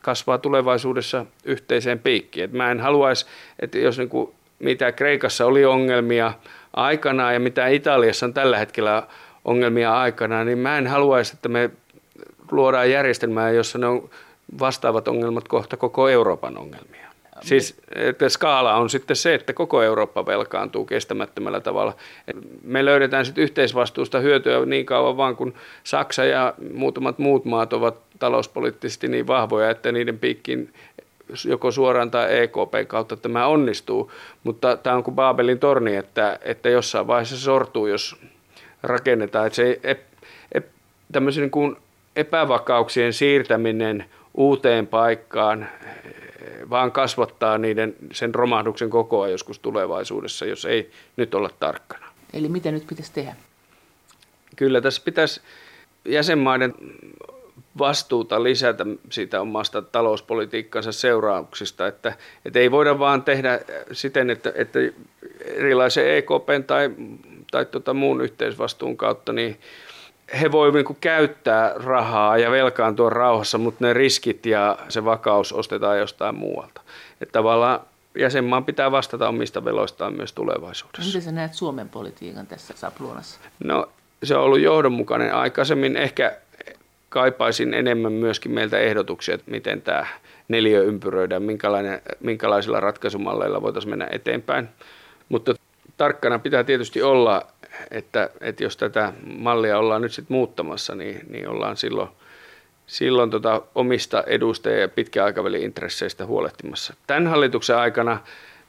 kasvaa tulevaisuudessa yhteiseen piikkiin. Et mä en haluaisi, että jos niinku, mitä Kreikassa oli ongelmia – aikana ja mitä Italiassa on tällä hetkellä ongelmia aikana, niin mä en haluaisi, että me luodaan järjestelmää, jossa ne on vastaavat ongelmat kohta koko Euroopan ongelmia. Siis että skaala on sitten se, että koko Eurooppa velkaantuu kestämättömällä tavalla. Me löydetään sitten yhteisvastuusta hyötyä niin kauan vaan, kun Saksa ja muutamat muut maat ovat talouspoliittisesti niin vahvoja, että niiden piikkiin joko suoraan tai EKP kautta tämä onnistuu, mutta tämä on kuin Baabelin torni, että, että jossain vaiheessa se sortuu, jos rakennetaan. Että se ep, ep, tämmöisen niin kuin epävakauksien siirtäminen uuteen paikkaan eh, vaan kasvattaa niiden, sen romahduksen kokoa joskus tulevaisuudessa, jos ei nyt olla tarkkana. Eli mitä nyt pitäisi tehdä? Kyllä tässä pitäisi jäsenmaiden vastuuta lisätä siitä omasta talouspolitiikkansa seurauksista, että, että ei voida vaan tehdä siten, että, että erilaisen EKP tai, tai tota muun yhteisvastuun kautta niin he voivat niin käyttää rahaa ja velkaantua rauhassa, mutta ne riskit ja se vakaus ostetaan jostain muualta. Että tavallaan jäsenmaan pitää vastata omista veloistaan myös tulevaisuudessa. Miten sä näet Suomen politiikan tässä sapluunassa? No se on ollut johdonmukainen aikaisemmin. Ehkä kaipaisin enemmän myöskin meiltä ehdotuksia, että miten tämä neliö ympyröidään, minkälaisilla ratkaisumalleilla voitaisiin mennä eteenpäin. Mutta tarkkana pitää tietysti olla, että, että jos tätä mallia ollaan nyt sitten muuttamassa, niin, niin ollaan silloin, silloin tota omista eduista ja pitkän aikavälin intresseistä huolehtimassa. Tämän hallituksen aikana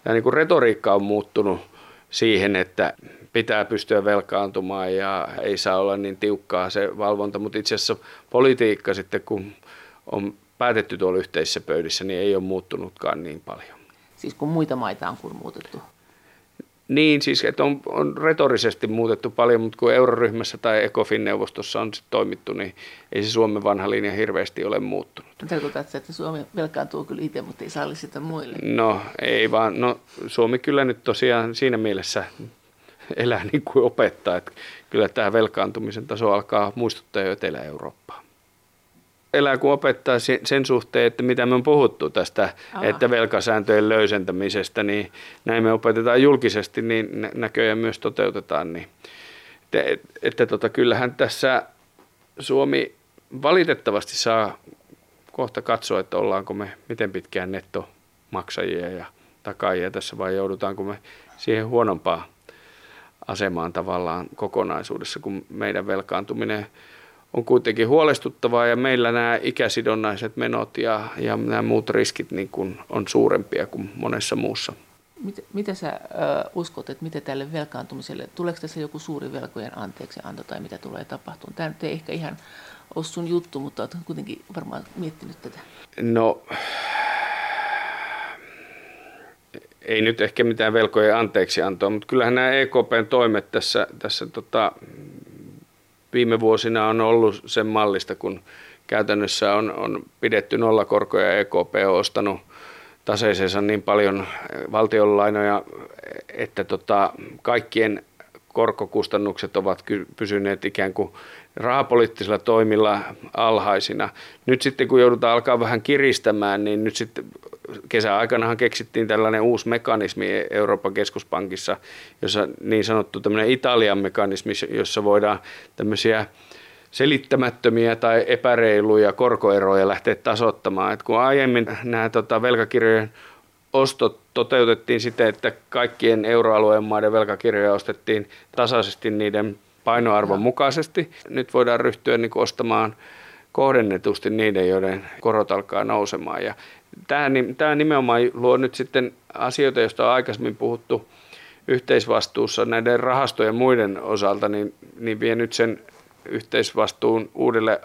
tämä niin retoriikka on muuttunut siihen, että pitää pystyä velkaantumaan ja ei saa olla niin tiukkaa se valvonta, mutta itse asiassa politiikka sitten, kun on päätetty tuolla yhteisissä pöydissä, niin ei ole muuttunutkaan niin paljon. Siis kun muita maita on kurmuutettu? Niin, siis että on, on retorisesti muutettu paljon, mutta kun euroryhmässä tai ECOFIN-neuvostossa on sit toimittu, niin ei se Suomen vanha linja hirveästi ole muuttunut. Tarkoitatko, että Suomi velkaantuu kyllä itse, mutta ei salli sitä muille? No ei vaan, no Suomi kyllä nyt tosiaan siinä mielessä elää niin kuin opettaa, että kyllä tämä velkaantumisen taso alkaa muistuttaa jo Etelä-Eurooppaa elää kuin opettaa sen suhteen, että mitä me on puhuttu tästä, Aha. että velkasääntöjen löysentämisestä, niin näin me opetetaan julkisesti, niin näköjään myös toteutetaan. Niin. Että, että tota, kyllähän tässä Suomi valitettavasti saa kohta katsoa, että ollaanko me miten pitkään nettomaksajia ja takaajia tässä vai joudutaanko me siihen huonompaan asemaan tavallaan kokonaisuudessa, kun meidän velkaantuminen on kuitenkin huolestuttavaa ja meillä nämä ikäsidonnaiset menot ja, ja nämä muut riskit niin kuin on suurempia kuin monessa muussa. Mitä, mitä sä ö, uskot, että mitä tälle velkaantumiselle, tuleeko tässä joku suuri velkojen anteeksi anto tai mitä tulee tapahtumaan? Tämä nyt ei ehkä ihan ole sun juttu, mutta olet kuitenkin varmaan miettinyt tätä. No, ei nyt ehkä mitään velkojen anteeksi antoa, mutta kyllähän nämä EKPn toimet tässä, tässä tota, viime vuosina on ollut sen mallista, kun käytännössä on, on pidetty nollakorkoja ja EKP on ostanut taseeseensa niin paljon valtionlainoja, että tota, kaikkien korkokustannukset ovat pysyneet ikään kuin rahapoliittisilla toimilla alhaisina. Nyt sitten kun joudutaan alkaa vähän kiristämään, niin nyt sitten kesäaikanahan keksittiin tällainen uusi mekanismi Euroopan keskuspankissa, jossa niin sanottu tämmöinen Italian mekanismi, jossa voidaan tämmöisiä selittämättömiä tai epäreiluja korkoeroja lähteä tasoittamaan. Et kun aiemmin nämä tota, velkakirjojen ostot toteutettiin siten, että kaikkien euroalueen maiden velkakirjoja ostettiin tasaisesti niiden painoarvon mukaisesti. Nyt voidaan ryhtyä niin ostamaan kohdennetusti niiden, joiden korot alkaa nousemaan. Ja tämä, tämä nimenomaan luo nyt sitten asioita, joista on aikaisemmin puhuttu yhteisvastuussa näiden rahastojen muiden osalta, niin, niin vie nyt sen yhteisvastuun uudelle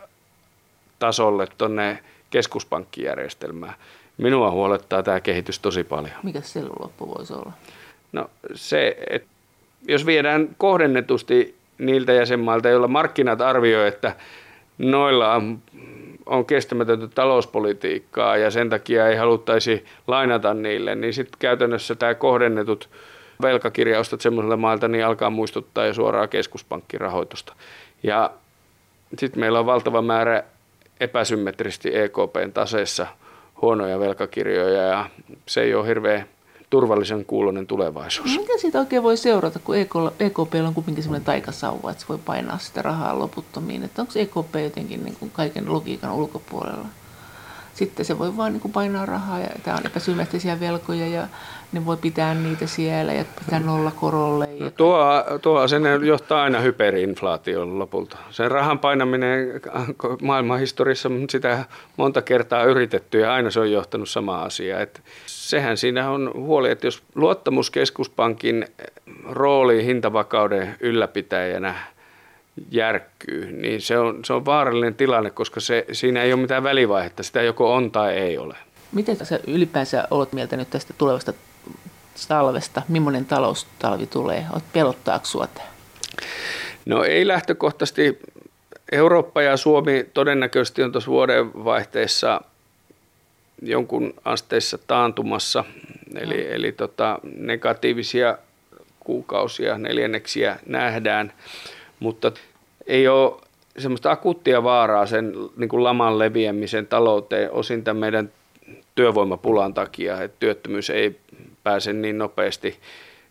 tasolle tuonne keskuspankkijärjestelmään. Minua huolettaa tämä kehitys tosi paljon. Mikä se loppu voisi olla? No se, että jos viedään kohdennetusti niiltä jäsenmailta, joilla markkinat arvioi, että noilla on, on kestämätöntä talouspolitiikkaa ja sen takia ei haluttaisi lainata niille, niin sitten käytännössä tämä kohdennetut velkakirjaustot semmoiselle mailta niin alkaa muistuttaa jo suoraan keskuspankkirahoitusta. Ja sitten meillä on valtava määrä epäsymmetrisesti EKPn taseessa huonoja velkakirjoja ja se ei ole hirveän turvallisen kuulonen tulevaisuus. Mitä siitä oikein voi seurata, kun EKP on kuitenkin sellainen taikasauva, että se voi painaa sitä rahaa loputtomiin? Että onko EKP jotenkin niin kuin kaiken logiikan ulkopuolella? Sitten se voi vain niin kuin painaa rahaa ja tämä on epäsymmetrisiä velkoja ja ne voi pitää niitä siellä ja pitää nolla korolle. No, tuo, tuo sen johtaa aina hyperinflaation lopulta. Sen rahan painaminen maailman historiassa sitä monta kertaa yritetty ja aina se on johtanut sama asia. Että sehän siinä on huoli, että jos luottamus keskuspankin rooli hintavakauden ylläpitäjänä järkkyy, niin se on, se on vaarallinen tilanne, koska se, siinä ei ole mitään välivaihetta, sitä joko on tai ei ole. Miten sä ylipäänsä olet mieltä nyt tästä tulevasta talvesta? Millainen taloustalvi tulee? Olet pelottaako sinua No ei lähtökohtaisesti. Eurooppa ja Suomi todennäköisesti on tuossa vuodenvaihteessa jonkun asteissa taantumassa, eli, no. eli tota, negatiivisia kuukausia, neljänneksiä nähdään, mutta ei ole semmoista akuuttia vaaraa sen niin kuin laman leviämisen talouteen osin tämän meidän työvoimapulan takia, että työttömyys ei pääse niin nopeasti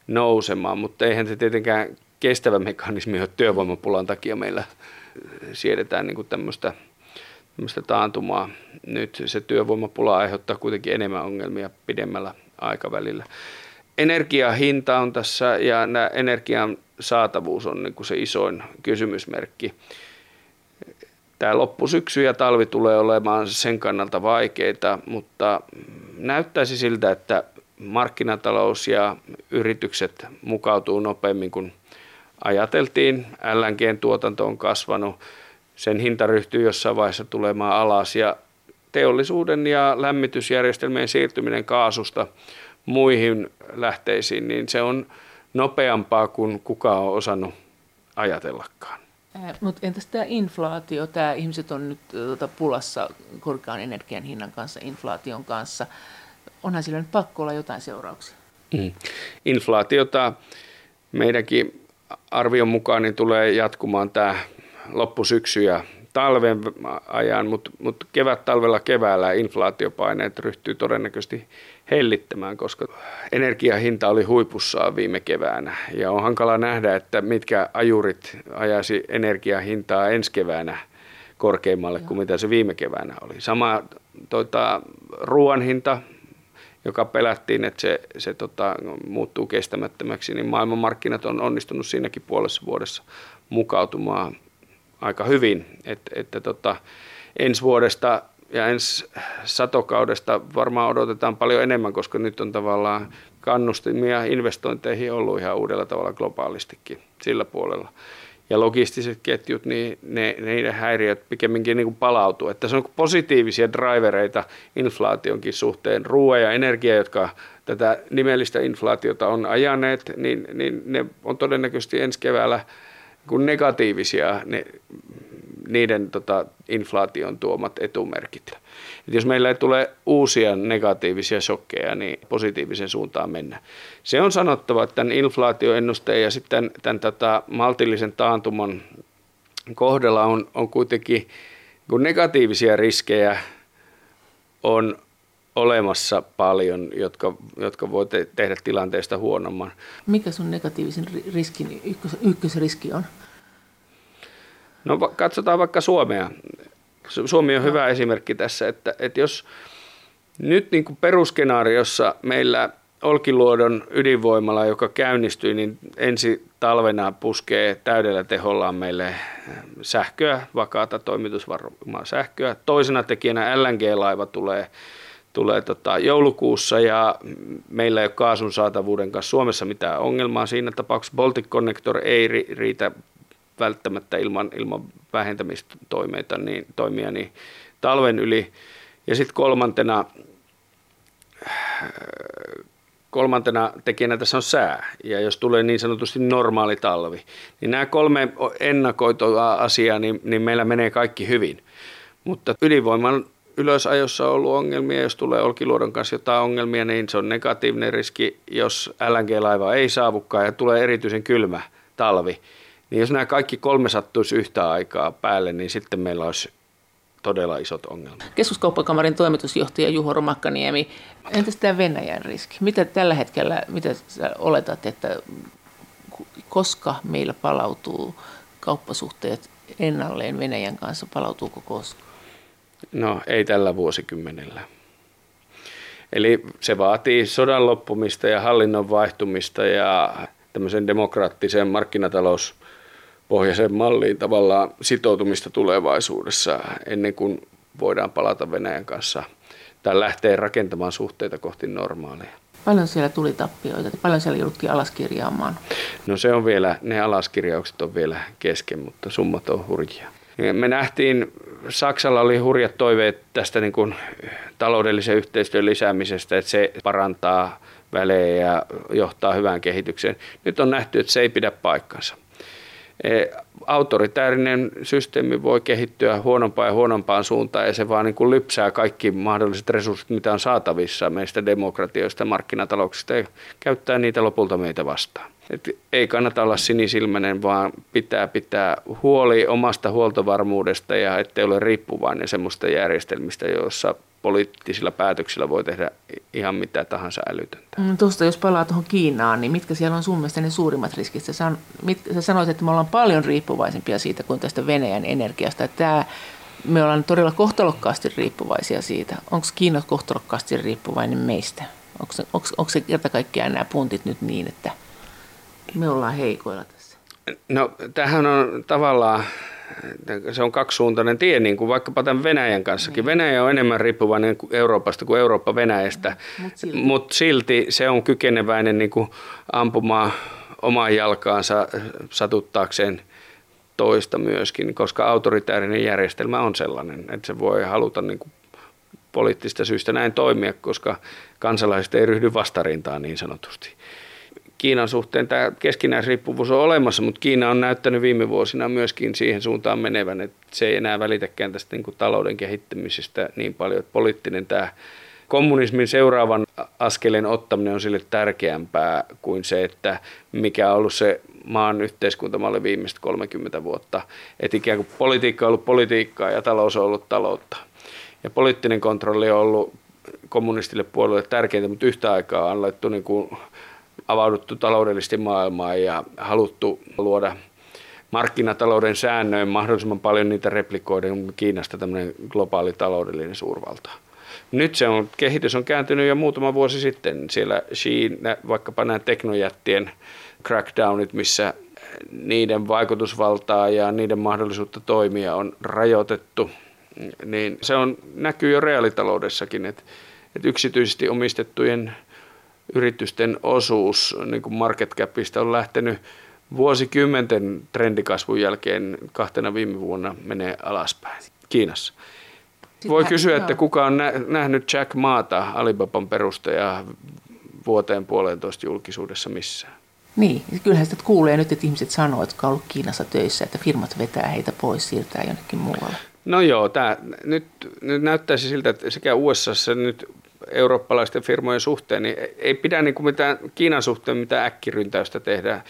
nousemaan, mutta eihän se tietenkään kestävä mekanismi ole työvoimapulan takia meillä siedetään niin kuin tämmöistä, tämmöistä taantumaa. Nyt se työvoimapula aiheuttaa kuitenkin enemmän ongelmia pidemmällä aikavälillä. Energiahinta on tässä ja nämä energian saatavuus on niin kuin se isoin kysymysmerkki. Tämä loppusyksy ja talvi tulee olemaan sen kannalta vaikeita, mutta näyttäisi siltä, että markkinatalous ja yritykset mukautuu nopeammin kuin ajateltiin. LNGn tuotanto on kasvanut, sen hinta ryhtyy jossain vaiheessa tulemaan alas ja teollisuuden ja lämmitysjärjestelmien siirtyminen kaasusta muihin lähteisiin, niin se on nopeampaa kuin kukaan on osannut ajatellakaan. Mutta entäs tämä inflaatio? Tämä ihmiset on nyt tuota, pulassa korkean energian hinnan kanssa, inflaation kanssa. Onhan sillä nyt pakko olla jotain seurauksia? Mm. Inflaatiota meidänkin arvion mukaan niin tulee jatkumaan tämä loppusyksy ja talven ajan, mutta mut kevät-talvella keväällä inflaatiopaineet ryhtyy todennäköisesti hellittämään, koska energiahinta oli huipussaan viime keväänä. Ja on hankala nähdä, että mitkä ajurit ajaisi energiahintaa ensi keväänä korkeimmalle kuin mitä se viime keväänä oli. Sama tuota, ruoan hinta, joka pelättiin, että se, se tota, muuttuu kestämättömäksi, niin maailmanmarkkinat on onnistunut siinäkin puolessa vuodessa mukautumaan aika hyvin. Että, että tota, ensi vuodesta ja ensi satokaudesta varmaan odotetaan paljon enemmän, koska nyt on tavallaan kannustimia investointeihin ollut ihan uudella tavalla globaalistikin sillä puolella. Ja logistiset ketjut, niin ne, niiden häiriöt pikemminkin niin kuin palautuu. Että se on positiivisia drivereita inflaationkin suhteen. Ruoa ja energia, jotka tätä nimellistä inflaatiota on ajaneet, niin, niin ne on todennäköisesti ensi keväällä kun negatiivisia ne, niiden tota, inflaation tuomat etumerkit. Et jos meillä ei tule uusia negatiivisia shokkeja, niin positiivisen suuntaan mennä. Se on sanottava, että tämän inflaatioennusteen ja sitten tämän tota, maltillisen taantuman kohdalla on, on kuitenkin kun negatiivisia riskejä on olemassa paljon, jotka, jotka voi te- tehdä tilanteesta huonomman. Mikä sun negatiivisen riskin ykkös, ykkösriski on? No katsotaan vaikka Suomea. Suomi on hyvä esimerkki tässä, että, että jos nyt niin kuin perusskenaariossa meillä Olkiluodon ydinvoimala, joka käynnistyi, niin ensi talvena puskee täydellä tehollaan meille sähköä, vakaata toimitusvarmaa sähköä. Toisena tekijänä LNG-laiva tulee, tulee tota joulukuussa ja meillä ei ole kaasun saatavuuden kanssa Suomessa mitään ongelmaa. Siinä tapauksessa Baltic Connector ei riitä välttämättä ilman, ilman vähentämistoimia niin, toimia, niin talven yli. Ja sitten kolmantena, kolmantena tekijänä tässä on sää. Ja jos tulee niin sanotusti normaali talvi, niin nämä kolme ennakoitua asiaa, niin, niin meillä menee kaikki hyvin. Mutta ydinvoiman ylösajossa on ollut ongelmia. Jos tulee Olkiluodon kanssa jotain ongelmia, niin se on negatiivinen riski. Jos LNG-laiva ei saavukaan ja tulee erityisen kylmä talvi, niin jos nämä kaikki kolme sattuisi yhtä aikaa päälle, niin sitten meillä olisi todella isot ongelmat. Keskuskauppakamarin toimitusjohtaja Juho Romakkaniemi, entäs tämä Venäjän riski? Mitä tällä hetkellä, mitä oletat, että koska meillä palautuu kauppasuhteet ennalleen Venäjän kanssa, palautuuko koskaan? No ei tällä vuosikymmenellä. Eli se vaatii sodan loppumista ja hallinnon vaihtumista ja tämmöisen demokraattiseen markkinatalous pohjaiseen malliin tavallaan sitoutumista tulevaisuudessa ennen kuin voidaan palata Venäjän kanssa tai lähteä rakentamaan suhteita kohti normaalia. Paljon siellä tuli tappioita, paljon siellä jouduttiin alaskirjaamaan? No se on vielä, ne alaskirjaukset on vielä kesken, mutta summat on hurjia. Me nähtiin, Saksalla oli hurjat toiveet tästä niin kuin taloudellisen yhteistyön lisäämisestä, että se parantaa välejä ja johtaa hyvään kehitykseen. Nyt on nähty, että se ei pidä paikkansa autoritäärinen systeemi voi kehittyä huonompaan ja huonompaan suuntaan ja se vaan niin kuin lypsää kaikki mahdolliset resurssit, mitä on saatavissa meistä demokratioista, markkinatalouksista ja käyttää niitä lopulta meitä vastaan. Et ei kannata olla sinisilmäinen, vaan pitää pitää huoli omasta huoltovarmuudesta ja ettei ole riippuvainen semmoista järjestelmistä, joissa poliittisilla päätöksillä voi tehdä ihan mitä tahansa älytöntä. Mm, tuosta jos palaa tuohon Kiinaan, niin mitkä siellä on sun mielestä ne suurimmat riskit? Sä, san, mit, sä sanoit, että me ollaan paljon riippuvaisempia siitä kuin tästä Venäjän energiasta. Tämä, me ollaan todella kohtalokkaasti riippuvaisia siitä. Onko Kiina kohtalokkaasti riippuvainen meistä? Onko, se kerta kaikkiaan nämä puntit nyt niin, että me ollaan heikoilla tässä? No tähän on tavallaan se on kaksisuuntainen tie, niin kuin vaikkapa tämän Venäjän kanssakin. Mm. Venäjä on enemmän riippuvainen Euroopasta kuin Eurooppa Venäjästä, mutta silti. Mut silti se on kykeneväinen niin kuin ampumaan omaan jalkaansa satuttaakseen toista myöskin, koska autoritäärinen järjestelmä on sellainen, että se voi haluta niin kuin poliittista syystä näin toimia, koska kansalaiset ei ryhdy vastarintaan niin sanotusti. Kiinan suhteen tämä keskinäisriippuvuus on olemassa, mutta Kiina on näyttänyt viime vuosina myöskin siihen suuntaan menevän, että se ei enää välitäkään tästä niin kuin talouden kehittämisestä niin paljon, että poliittinen tämä kommunismin seuraavan askeleen ottaminen on sille tärkeämpää kuin se, että mikä on ollut se maan yhteiskuntamalli viimeiset 30 vuotta. Että ikään kuin politiikka on ollut politiikkaa ja talous on ollut taloutta. Ja poliittinen kontrolli on ollut kommunistille puolelle tärkeintä, mutta yhtä aikaa on laittu niin kuin avauduttu taloudellisesti maailmaan ja haluttu luoda markkinatalouden säännöin mahdollisimman paljon niitä replikoiden Kiinasta tämmöinen globaali taloudellinen suurvalta. Nyt se on, kehitys on kääntynyt jo muutama vuosi sitten. Siellä China, vaikkapa nämä teknojättien crackdownit, missä niiden vaikutusvaltaa ja niiden mahdollisuutta toimia on rajoitettu, niin se on, näkyy jo reaalitaloudessakin, että, että yksityisesti omistettujen yritysten osuus niin kuin market capista on lähtenyt vuosikymmenten trendikasvun jälkeen kahtena viime vuonna menee alaspäin Kiinassa. Voi kysyä, että kuka on nähnyt Jack Maata, Alibaban perustajaa, vuoteen puolentoista julkisuudessa missään. Niin, kyllähän sitä kuulee nyt, että ihmiset sanoo, jotka on ollut Kiinassa töissä, että firmat vetää heitä pois, siirtää jonnekin muualle. No joo, tämä nyt, nyt näyttäisi siltä, että sekä USA nyt eurooppalaisten firmojen suhteen, niin ei pidä niin kuin mitään Kiinan suhteen mitään äkkiryntäystä tehdä.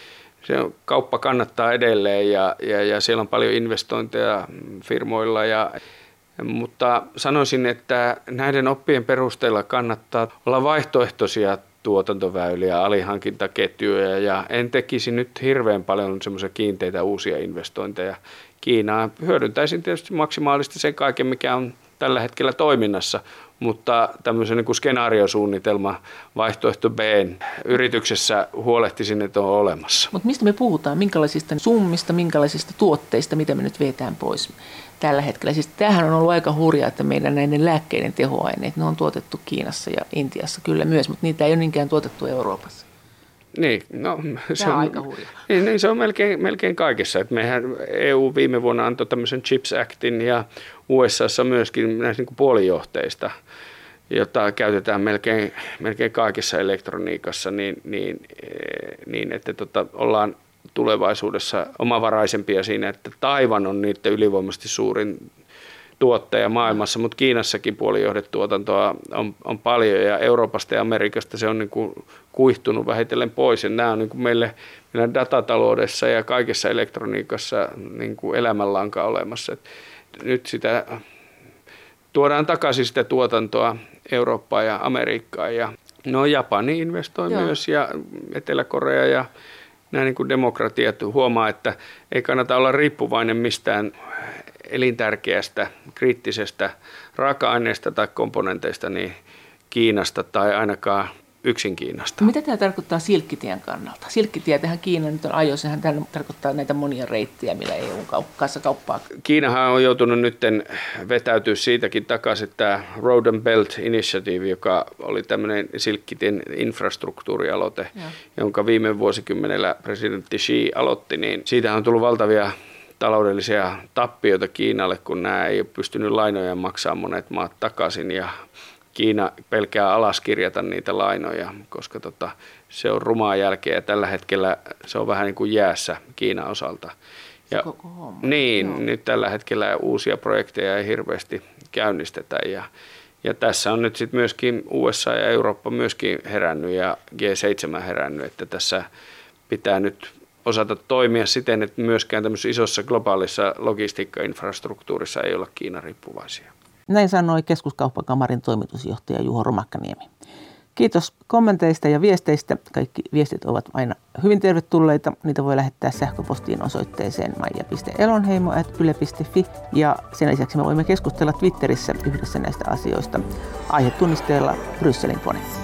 Se on, kauppa kannattaa edelleen ja, ja, ja siellä on paljon investointeja firmoilla, ja, mutta sanoisin, että näiden oppien perusteella kannattaa olla vaihtoehtoisia tuotantoväyliä, alihankintaketjuja ja en tekisi nyt hirveän paljon semmoisia kiinteitä uusia investointeja Kiinaan. Hyödyntäisin tietysti maksimaalisesti sen kaiken, mikä on tällä hetkellä toiminnassa, mutta tämmöisen niin kuin skenaariosuunnitelma vaihtoehto B yrityksessä huolehtisin, että on olemassa. Mutta mistä me puhutaan? Minkälaisista summista, minkälaisista tuotteista, mitä me nyt vetään pois tällä hetkellä? Siis tämähän on ollut aika hurjaa, että meidän näiden lääkkeiden tehoaineet, ne on tuotettu Kiinassa ja Intiassa kyllä myös, mutta niitä ei ole niinkään tuotettu Euroopassa. Niin, no, se on, aika hurja. Niin, niin, se on melkein, melkein kaikessa. Et mehän EU viime vuonna antoi tämmöisen CHIPS Actin ja USAssa myöskin näistä niin puolijohteista, jota käytetään melkein, melkein kaikessa elektroniikassa, niin, niin, eh, niin että tota, ollaan tulevaisuudessa omavaraisempia siinä, että Taivan on niiden ylivoimaisesti suurin tuottaja maailmassa, mutta Kiinassakin puolijohdetuotantoa on, on paljon ja Euroopasta ja Amerikasta se on niin kuin kuihtunut vähitellen pois. Ja nämä on niin kuin meille, meidän datataloudessa ja kaikessa elektroniikassa niin kuin elämänlanka olemassa. Et nyt sitä tuodaan takaisin sitä tuotantoa Eurooppaan ja Amerikkaan ja no Japani investoi Joo. myös ja Etelä-Korea ja nämä niin kuin demokratiat huomaa, että ei kannata olla riippuvainen mistään elintärkeästä, kriittisestä raaka-aineesta tai komponenteista niin Kiinasta tai ainakaan yksin Kiinasta. Mitä tämä tarkoittaa Silkkitien kannalta? Silkkitie tähän Kiina nyt on ajoissa, sehän tarkoittaa näitä monia reittejä, millä EU kanssa kauppaa. Kiinahan on joutunut nyt vetäytyä siitäkin takaisin, tämä Road and Belt Initiative, joka oli tämmöinen Silkkitien infrastruktuurialoite, ja. jonka viime vuosikymmenellä presidentti Xi aloitti, niin siitä on tullut valtavia taloudellisia tappioita Kiinalle, kun nämä ei ole pystynyt lainoja maksamaan monet maat takaisin ja Kiina pelkää alaskirjata niitä lainoja, koska tota, se on rumaa jälkeä ja tällä hetkellä se on vähän niin kuin jäässä Kiinan osalta. Ja. Niin, Joo. nyt tällä hetkellä uusia projekteja ei hirveästi käynnistetä ja, ja tässä on nyt sitten myöskin USA ja Eurooppa myöskin herännyt ja G7 herännyt, että tässä pitää nyt osata toimia siten, että myöskään tämmöisessä isossa globaalissa logistiikkainfrastruktuurissa ei olla Kiinan riippuvaisia. Näin sanoi keskuskauppakamarin toimitusjohtaja Juho Romakkaniemi. Kiitos kommenteista ja viesteistä. Kaikki viestit ovat aina hyvin tervetulleita. Niitä voi lähettää sähköpostiin osoitteeseen maija.elonheimo.yle.fi ja sen lisäksi me voimme keskustella Twitterissä yhdessä näistä asioista aihetunnisteella Brysselin kone.